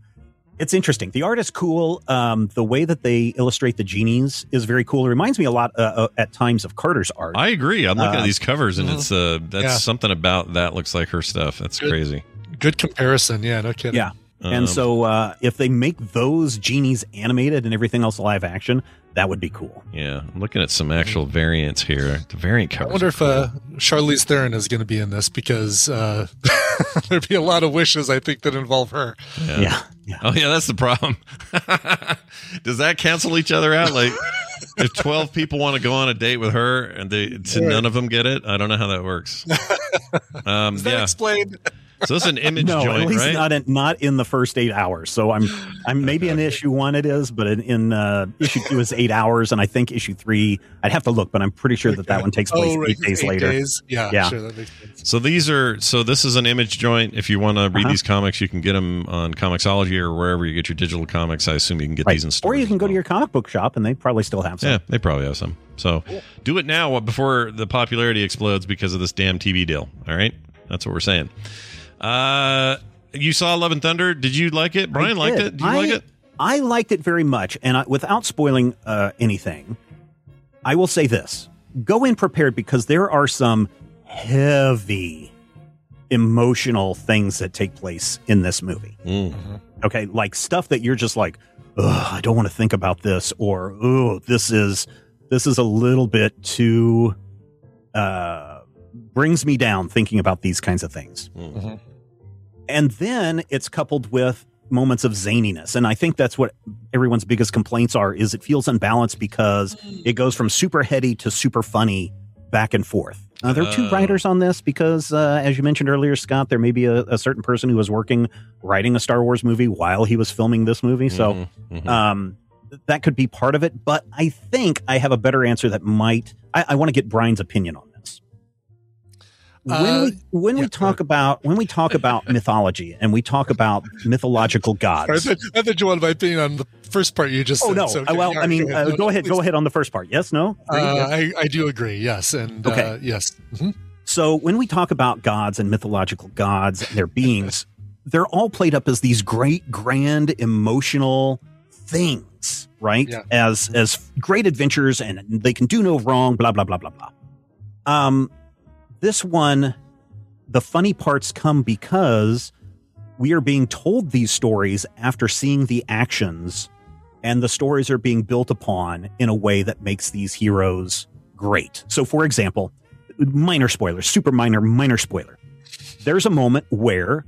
it's interesting. The art is cool. Um, the way that they illustrate the genies is very cool. It reminds me a lot uh, uh, at times of Carter's art. I agree. I'm looking Uh, at these covers, and it's uh, that's Yeah. something about that looks like her stuff. That's Good. crazy. Good comparison. Yeah. No kidding. yeah. Um, and so uh, if they make those genies animated and everything else live action, That would be cool. Yeah, I'm looking at some actual variants here. The variant cards. I wonder are if uh, Charlize Theron is going to be in this because uh, there'd be a lot of wishes I think that involve her. Yeah. Oh yeah, that's the problem. Does that cancel each other out? Like, if twelve people want to go on a date with her and they so none of them get it, I don't know how that works. Um, Is that yeah. explained? So this is an image no, joint, at least right? not in, not in the first eight hours. So I'm I'm maybe in issue one it is, but in, in uh, issue two is eight hours, and I think issue three I'd have to look, but I'm pretty sure that that one takes place Oh, right, eight days eight later. days? Yeah, yeah. sure, that makes sense. So these are so this is an image joint. If you want to read Uh-huh. these comics, you can get them on Comixology or wherever you get your digital comics. I assume you can get Right. these in stores, Or you can go to your comic book shop, and they probably still have some. Yeah, they probably have some. So do it now before the popularity explodes because of this damn TV deal. All right, that's what we're saying. Uh, you saw Love and Thunder. Did you like it? Brian liked it. Did you I, like it? I liked it very much, and I, without spoiling uh, anything, I will say this: go in prepared because there are some heavy emotional things that take place in this movie. Mm. Okay, like stuff that you're just like, Ugh, I don't want to think about this, or oh, this is this is a little bit too uh, brings me down thinking about these kinds of things. Mm. And then it's coupled with moments of zaniness. And I think that's what everyone's biggest complaints are is it feels unbalanced because it goes from super heady to super funny back and forth. Uh, there are two Oh. writers on this because, uh, as you mentioned earlier, Scott, there may be a, a certain person who was working writing a Star Wars movie while he was filming this movie. So Mhm, mhm. um, that could be part of it. But I think I have a better answer that might. I, I want to get Brian's opinion on. When Uh, we when we talk about when we talk about mythology and we talk about mythological I gods. thought, I thought you wanted my opinion on the first part you just Oh said. no! so Uh, well, I mean, go uh, go ahead. please. Go ahead on the first part. Yes, no. Uh, I, I do agree. Yes, and Okay. uh, yes. Mhm. So when we talk about gods and mythological gods and their beings, they're all played up as these great, grand, emotional things, right? Yeah. As as great adventures, and they can do no wrong. Blah blah blah blah blah. Um, this one, the funny parts come because we are being told these stories after seeing the actions, and the stories are being built upon in a way that makes these heroes great. So, for example, minor spoiler, super minor, minor spoiler. There's a moment where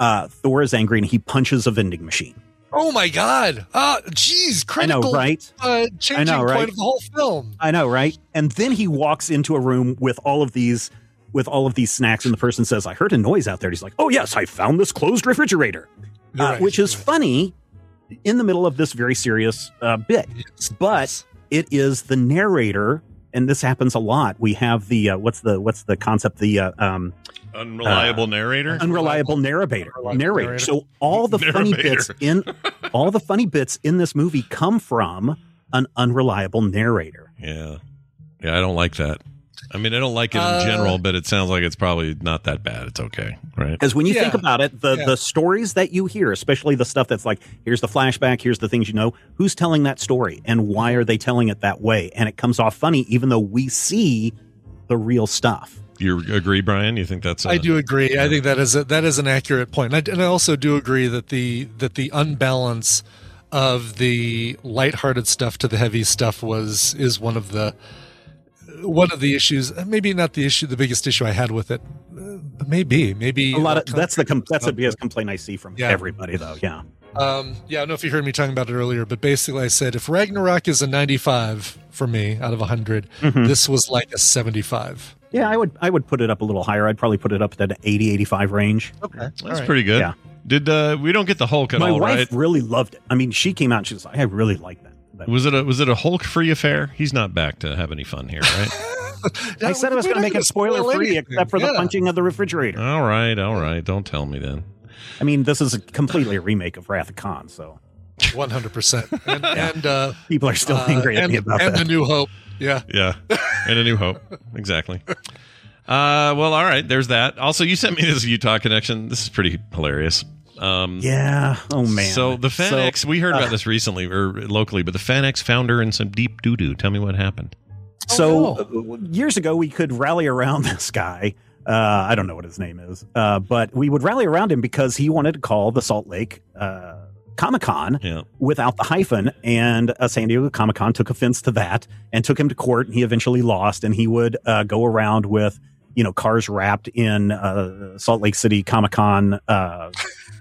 uh, Thor is angry and he punches a vending machine. Oh my God! Ah, geez, I know, right? Uh, changing I know, right? point of the whole film. I know, right? And then he walks into a room with all of these with all of these snacks, and the person says, "I heard a noise out there." He's like, "Oh yes, I found this closed refrigerator," You're uh, right, which you're is funny in the middle of this very serious uh, bit. Yes, But it is the narrator, and this happens a lot. We have the uh, what's the what's the concept? The uh, um, Unreliable narrator. unreliable narrator. Unreliable Narrator. narrator. So all the funny bits in all the funny bits in this movie come from an unreliable narrator. Yeah, yeah. I don't like that. I mean, I don't like it in Uh, general, but it sounds like it's probably not that bad. It's okay, right? Because when you think about it, the Yeah. the stories that you hear, especially the stuff that's like, here's the flashback, here's the things you know, who's telling that story and why are they telling it that way? And it comes off funny, even though we see the real stuff. You agree, Brian? You think that's? I a- do agree. I think that is a, that is an accurate point, and I, and I also do agree that the that the unbalance of the lighthearted stuff to the heavy stuff was is one of the one of the issues. Maybe not the issue, the biggest issue I had with it. uh, but Maybe, maybe A lot of uh, that's the com- that's the uh, biggest complaint I see from Yeah. everybody, though. Yeah, Um, yeah, I don't know if you heard me talking about it earlier, but basically I said if Ragnarok is a 95 for me out of 100, Mhm. this was like a 75. yeah, I would I would put it up a little higher. I'd probably put it up to an 80, 85 range. Okay. That's pretty good. Yeah. Did uh, we don't get the Hulk at My all, wife right? really loved it. I mean, she came out and she was like, I really like that. But Was it a was it a Hulk free affair? He's not back to have any fun here, right? I said I was going to make it spoiler free, except for the punching of the refrigerator. all right, all right. Don't tell me then. I mean, this is a completely a remake of Wrath of Khan, so 100%. And, and uh, people are still uh, angry at and, me about and that. And the New Hope. Yeah. Yeah, and a new hope. Exactly. Uh, well, all right. There's that. Also, you sent me this Utah connection. This is pretty hilarious. Um, yeah. Oh man. So the So, FanX, we heard uh, about this recently or locally, but the FanX founder in some deep doo doo. Tell me what happened. So uh, years ago, we could rally around this guy. Uh, I don't know what his name is, uh, but we would rally around him because he wanted to call the Salt Lake uh, Comic Con Yeah. without the hyphen. And uh, San Diego Comic Con took offense to that and took him to court. And he eventually lost. And he would uh, go around with, you know, cars wrapped in uh, Salt Lake City Comic Con uh,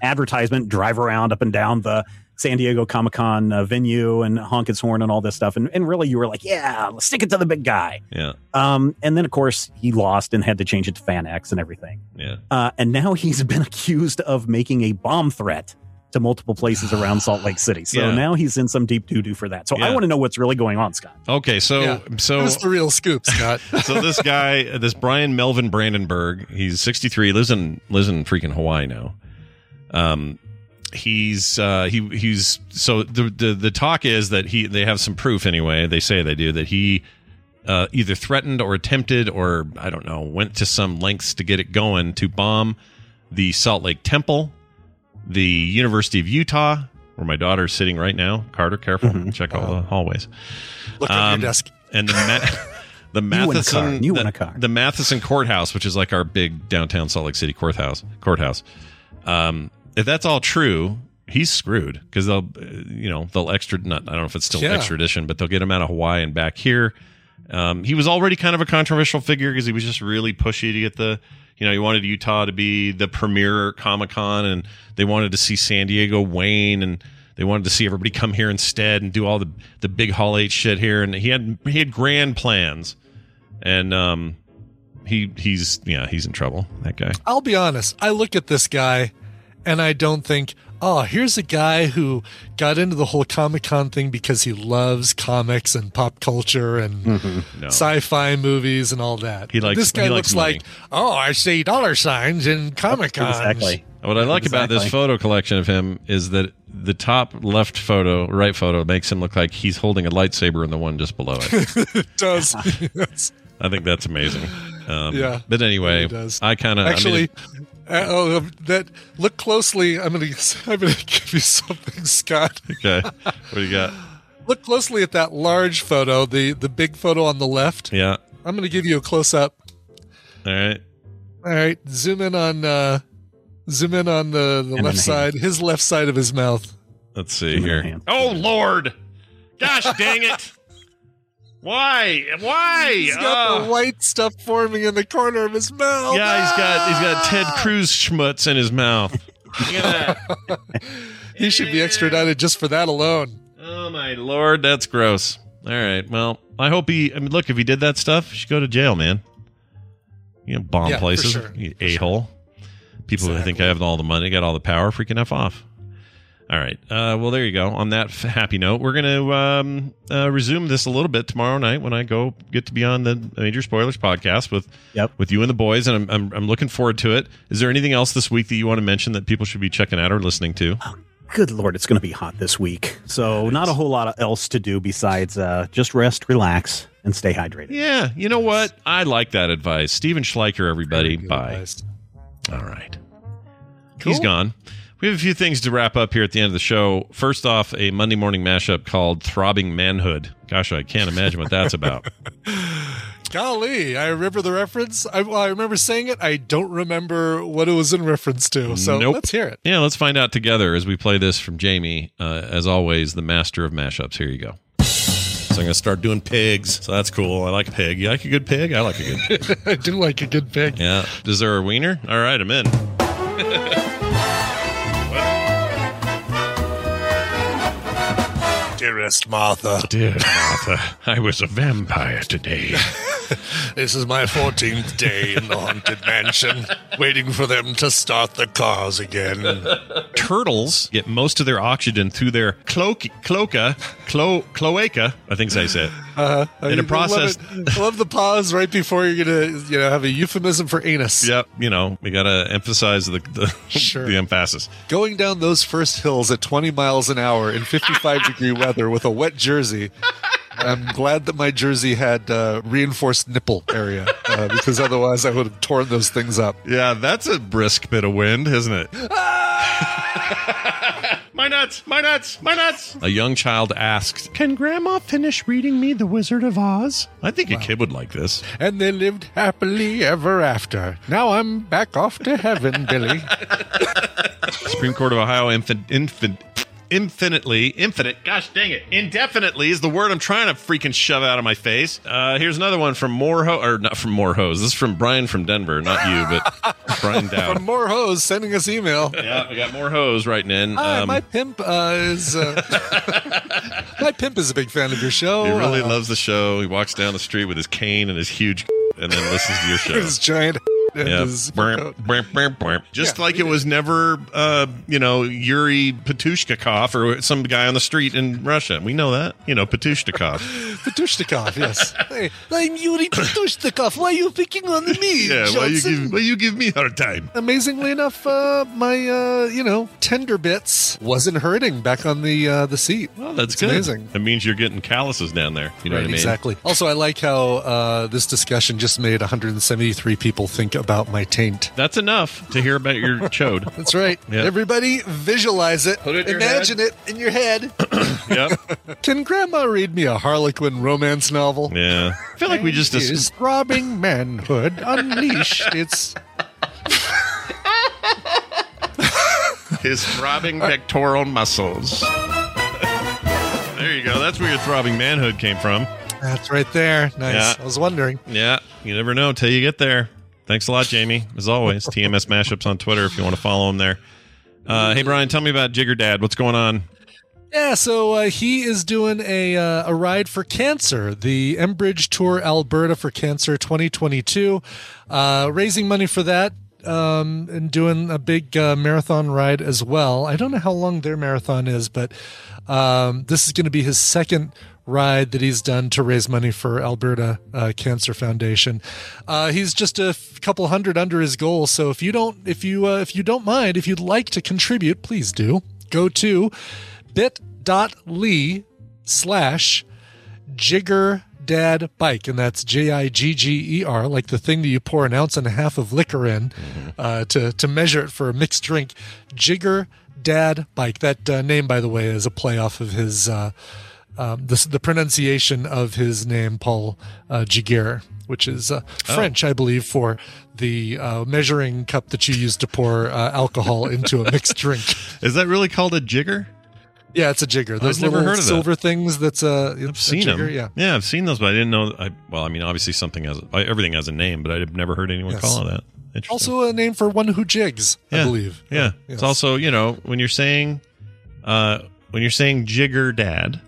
advertisement, drive around up and down the San Diego Comic Con uh, venue and honk his horn and all this stuff. And, and really, you were like, yeah, let's stick it to the big guy. Yeah. Um, and then, of course, he lost and had to change it to Fan X and everything. Yeah. Uh, and now he's been accused of making a bomb threat to multiple places around Salt Lake City. So Yeah. now he's in some deep doo doo for that. So I want to know what's really going on, Scott. Okay, so Yeah. so Who's the real scoop, Scott? so this guy, this Bryan Melvin Brandenburg, he's 63, lives in lives in freaking Hawaii now. Um, he's uh, he he's so the, the the talk is that he they have some proof anyway. They say they do that he uh, either threatened or attempted or I don't know went to some lengths to get it going to bomb the Salt Lake Temple, the University of Utah, where my daughter's sitting right now. Carter, careful, check all the hallways. Look Um, your desk. and the Ma- the You in a car. Matheson You the, in a car. the Matheson courthouse, which is like our big downtown Salt Lake City courthouse. Courthouse. Um, if that's all true, he's screwed because they'll, you know, they'll extra. Not I don't know if it's still Yeah. extradition, but they'll get him out of Hawaii and back here. Um, he was already kind of a controversial figure because he was just really pushy to get the. You know, he wanted Utah to be the premier Comic Con, and they wanted to see San Diego wane, and they wanted to see everybody come here instead and do all the the big Hall H shit here. And he had he had grand plans, and um, he he's yeah he's in trouble. That guy. I'll be honest. I look at this guy and I don't think, oh, here's a guy who got into the whole Comic Con thing because he loves comics and pop culture and No. sci fi movies and all that. He likes- this guy looks money. like, oh, I see dollar signs in Comic Con. Exactly. What I like about this photo collection of him is that the top left photo, right photo, makes him look like he's holding a lightsaber, and the one just below it. it does. Yes. I think that's amazing. Um, Yeah, But anyway. I kind of Actually, uh, oh, that look closely. I'm gonna I'm gonna give you something, Scott. okay. What do you got? Look closely at that large photo, the the big photo on the left. Yeah. I'm gonna give you a close up. All right. All right, zoom in on uh zoom in on the the And left side, his left side of his mouth. Let's see Give here. your hand. Oh Lord! Gosh dang it! Why? Why? He's got Oh. the white stuff forming in the corner of his mouth. Yeah, he's got he's got Ted Ah! Cruz schmutz in his mouth. He should be extradited just for that alone. Oh my lord, that's gross. All right. Well, I hope he. I mean, look, if he did that stuff, he should go to jail, man. You know, bomb Yeah, places, sure. a hole. People who think I have all the money, got all the power, freaking f off. All right. Uh, well, there you go. On that f- happy note, we're going to um, uh, resume this a little bit tomorrow night when I go get to be on the Major Spoilers podcast with Yep. with you and the boys, and I'm, I'm I'm looking forward to it. Is there anything else this week that you want to mention that people should be checking out or listening to? Good Lord, it's going to be hot this week. So, not a whole lot of else to do besides uh, just rest, relax, and stay hydrated. Yeah, you know what? I like that advice. Stephen Schleicher, everybody. Bye. advice. All right. He's gone. We have a few things to wrap up here at the end of the show. First off, a Monday morning mashup called Throbbing Manhood. Gosh, I can't imagine what that's about. Golly, I remember the reference. I, well, I remember saying it. I don't remember what it was in reference to. So Nope. let's hear it. Yeah, let's find out together as we play this from Jamie. Uh, as always, the master of mashups. Here you go. So I'm going to start doing pigs. So that's cool. I like a pig. You like a good pig? I like a good pig. I do like a good pig. Yeah. Is there a wiener? All right, I'm in. Dearest Martha, Dear Martha, I was a vampire today. this is my 14th day in the haunted mansion, waiting for them to start the cars again. Turtles get most of their oxygen through their cloak, cloaca, clo, cloaca. I think I said. Uh, In a I process- love. I love the pause right before you're gonna, you know, have a euphemism for anus. Yep. You know, we got to emphasize the the, Sure. the emphasis. Going down those first hills at 20 miles an hour in 55 degree weather with a wet jersey. I'm glad that my jersey had uh, reinforced nipple area uh, because otherwise I would have torn those things up. Yeah, that's a brisk bit of wind, isn't it? My nuts, my nuts, my nuts. A young child asked, Can Grandma finish reading me The Wizard of Oz? I think a kid would like this. And they lived happily ever after. Now I'm back off to heaven, Billy. Supreme Court of Ohio infant, infant, infinitely, infinite, gosh dang it, indefinitely is the word I'm trying to freaking shove out of my face. Uh, here's another one from Moreho, or not from Moreho's. This is from Brian from Denver, not you, but Brian Dowd. From more hoes sending us email. yeah, we got more hoes writing in. Hi, Um, my pimp uh, is uh, my pimp is a big fan of your show. he really uh, loves the show. He walks down the street with his cane and his huge, and then listens to your show. his giant Yeah. Burp, burp, burp, burp. Just Yeah, like it was never, uh, you know, Yuri Patushnikov or some guy on the street in Russia. We know that. You know, Patushnikov. Patushnikov, yes. hey, I'm Yuri Patushnikov. Why are you picking on me? yeah, why you, Johnson? give, why you give me hard time? Amazingly enough, uh, my uh, you know tender bits wasn't hurting back on the uh, the seat. Well, that's It's good. amazing. That means you're getting calluses down there. You know right, what I mean? exactly. Also, I like how uh, this discussion just made 173 people think about my taint. That's enough to hear about your chode. That's right. Yeah. Everybody visualize it. Put it in your Imagine it in your head. yep. Can Grandma read me a Harlequin romance novel? Yeah. I feel like we just. is throbbing manhood unleashed. It's his throbbing pectoral muscles. there you go. That's where your throbbing manhood came from. that's right there. Nice. Yeah. I was wondering. Yeah, you never know till you get there. Thanks a lot, Jamie. As always, TMS Mashups on Twitter if you want to follow him there. Uh, hey, Brian, tell me about Jigger Dad. What's going on? Yeah, so uh, he is doing a uh, a ride for cancer, the Enbridge Tour Alberta for Cancer 2022, uh, raising money for that. Um, and doing a big uh, marathon ride as well. I don't know how long their marathon is, but um, this is going to be his second ride that he's done to raise money for Alberta uh, Cancer Foundation. Uh, he's just a f- couple hundred under his goal, so if you don't, if you uh, if you don't mind, if you'd like to contribute, please do. Go to bit.ly slash jigger dad bike. And that's j-i-g-g-e-r like the thing that you pour an ounce and a half of liquor in uh, to, to measure it for a mixed drink. Jigger dad bike. That uh, name by the way is a play off of his uh, um, the, the pronunciation of his name paul uh, Giguere, which is uh, french i believe for the uh, measuring cup that you use to pour uh, alcohol into a mixed drink Is that really called a jigger? yeah, it's a jigger. Those never little heard of that. silver things. That's a. I've seen jigger, them. Yeah. yeah, I've seen those, but I didn't know. I well, I mean, obviously something has everything has a name, but I've never heard anyone Yes. call it that. Also a name for one who jigs, I Yeah. believe. Yeah, Yes. it's also you know when you're saying, uh, when you're saying jigger dad,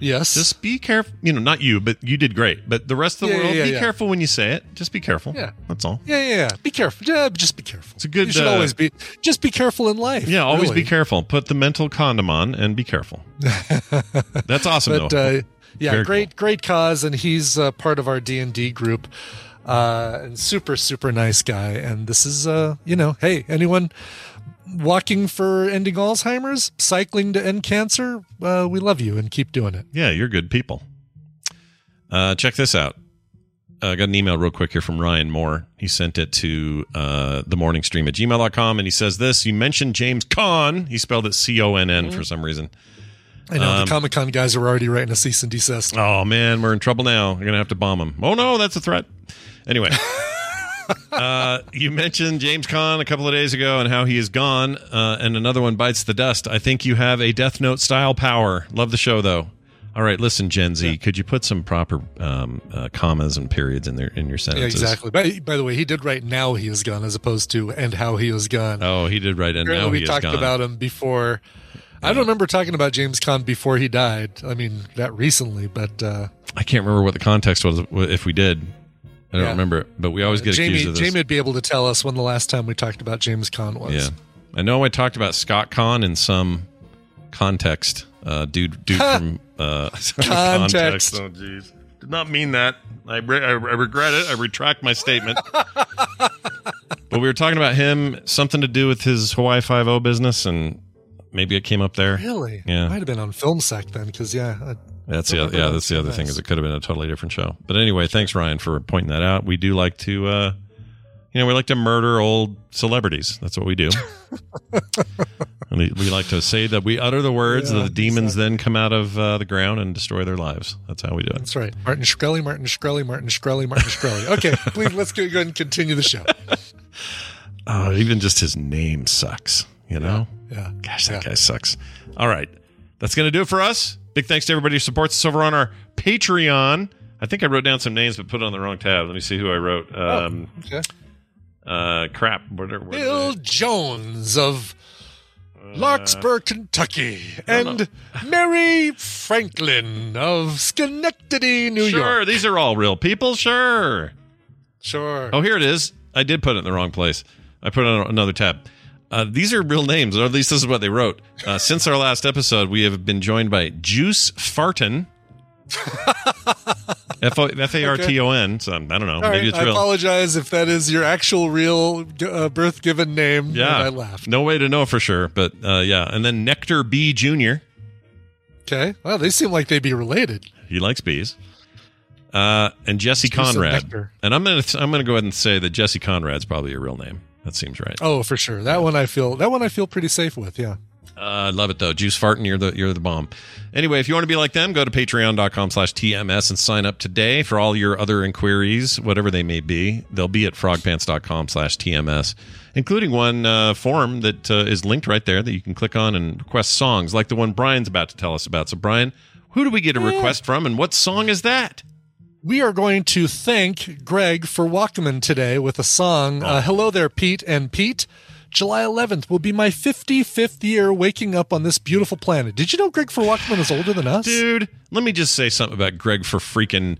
Yes. just be careful. You know, not you, but you did great. But the rest of the Yeah, world, yeah, be yeah. careful when you say it. Just be careful. Yeah. that's all. yeah, yeah, yeah. Be careful. Yeah, just be careful. It's a good, You should uh, always be. Just be careful in life. Yeah, always really. be careful. Put the mental condom on and be careful. That's awesome, But though. uh, yeah, Very great, great cause, and he's uh, part of our D and D group. Uh, and super, super nice guy. And this is, uh, you know, hey, anyone walking for ending Alzheimer's, cycling to end cancer, uh, we love you and keep doing it. Yeah, you're good people. Uh, check this out. I got an email real quick here from Ryan Moore. He sent it to uh, the morning stream at gmail.com and he says this. You mentioned James Conn. He spelled it C O N N for some reason. I know Um, the Comic Con guys are already writing a cease and desist. Oh, man, we're in trouble now. We're going to have to bomb him. Oh, no, that's a threat. Anyway, uh, you mentioned James Conn a couple of days ago and how he is gone, uh, and another one bites the dust. I think you have a Death Note style power. Love the show, though. All right, listen, Gen Z, could you put some proper um, uh, commas and periods in there in your Yeah, sentences? exactly. By, by the way, he did write "now he is gone" as opposed to "and how he is gone." Oh, he did right, and Apparently now we he is talked about him before. I don't remember talking about James Caan before he died. I mean, that recently, but uh, I can't remember what the context was if we did. I don't Yeah. remember, but we always get Jamie, accused of this. Jamie would be able to tell us when the last time we talked about James Caan was. Yeah, I know. I talked about Scott Caan in some context. Uh, dude, dude from uh, Context. Oh, jeez, did not mean that. I, re- I, I regret it. I retract my statement. but we were talking about him, something to do with his Hawaii Five O business, and maybe it came up there. Really? Yeah. Might have been on Film Sack then, because yeah, I, That's the yeah. That's the other thing is it could have been a totally different show. But anyway, thanks Ryan for pointing that out. We do like to, uh, you know, we like to murder old celebrities. That's what we do. and we, we like to say that we utter the words, Yeah, that the demons then come out of uh, the ground and destroy their lives. That's how we do it. that's right. Martin Shkreli, Martin Shkreli, Martin Shkreli, Martin Shkreli. Okay, please let's go, ahead and continue the show. Oh, even just his name sucks. You know, Yeah. Gosh, that guy sucks. All right. That's going to do it for us. Big thanks to everybody who supports us over on our Patreon. I think I wrote down some names but put it on the wrong tab. Let me see who I wrote. Um, Okay. uh, crap. What are, what Bill? Jones of Larkspur, Kentucky, and Mary Franklin of Schenectady, New sure, York. Sure, these are all real people. Sure. Sure. Oh, here it is. I did put it in the wrong place. I put it on another tab. Uh, these are real names, or at least this is what they wrote. Uh, since our last episode, we have been joined by Juice Farton. F O- F A R T O N. So I don't know. All Maybe right, it's I apologize if that is your actual real uh, birth given name. Yeah. and I laughed. No way to know for sure, but uh, yeah. And then Nectar B Jr. Okay. Well, they seem like they'd be related. He likes bees. Uh, and Jesse Conrad. And I'm gonna I'm gonna go ahead and say that Jesse Conrad's probably a real name. That seems right. Oh, for sure. That one I feel. That one I feel pretty safe with. Yeah. Uh, I love it though. Juice farting, you're the you're the bomb. Anyway, if you want to be like them, go to patreon.com slash TMS and sign up today for all your other inquiries, whatever they may be. They'll be at frogpants.com slash TMS, including one uh, form that uh, is linked right there that you can click on and request songs like the one Brian's about to tell us about. So Brian, who do we get a request from and what song is that? We are going to thank Greg for Walkman today with a song. Oh. Uh, Hello there, Pete and Pete. July 11th will be my 55th year waking up on this beautiful planet. Did you know Greg for Walkman is older than us? Dude, let me just say something about Greg for freaking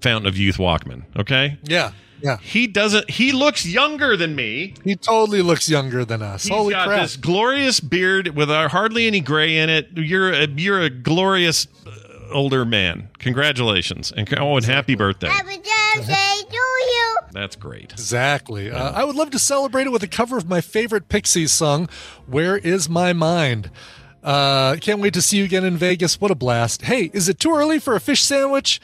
Fountain of Youth Walkman, okay? Yeah. Yeah. He doesn't he looks younger than me. He totally looks younger than us. He's Holy got crap. this glorious beard with hardly any gray in it. You're a, you're a glorious older man. Congratulations and oh, and happy birthday. Happy birthday to you. That's great. Exactly. Uh, I would love to celebrate it with a cover of my favorite Pixies song, Where Is My Mind? Uh, can't wait to see you again in Vegas. What a blast. Hey, is it too early for a fish sandwich?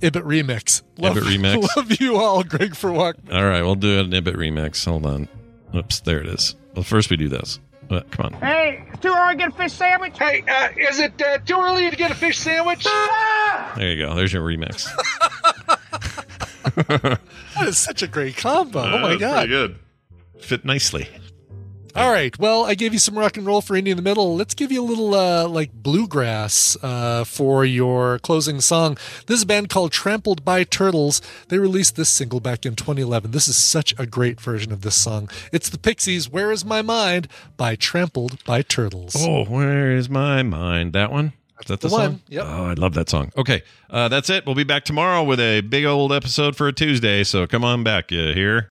8-bit Remix. Love, 8-bit Remix. Love you all, Greg for Walk. All right, we'll do an 8-bit remix. Hold on. Oops, there it is. Well, first we do this. Uh, come on. Hey, too early to get a fish sandwich? Hey, uh, is it uh, too early to get a fish sandwich? There you go. There's your remix. That is such a great combo. oh my God. Pretty good. Fit nicely. All right. Well, I gave you some rock and roll for Indie in the Middle. Let's give you a little uh, like bluegrass uh, for your closing song. This is a band called Trampled by Turtles. They released this single back in 2011. This is such a great version of this song. It's the Pixies' "Where Is My Mind" by Trampled by Turtles. Oh, where is my mind? That one? Is that the, the one. song? Yep. Oh, I love that song. Okay, uh, that's it. We'll be back tomorrow with a big old episode for a Tuesday. So come on back, you hear?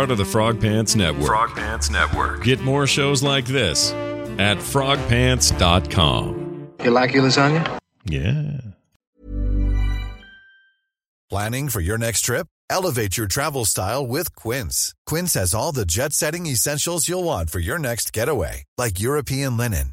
Part of the Frog Pants Network. Frog Pants Network. Get more shows like this at frogpants.com. You like your lasagna? Yeah. Planning for your next trip? Elevate your travel style with Quince. Quince has all the jet setting essentials you'll want for your next getaway, like European linen,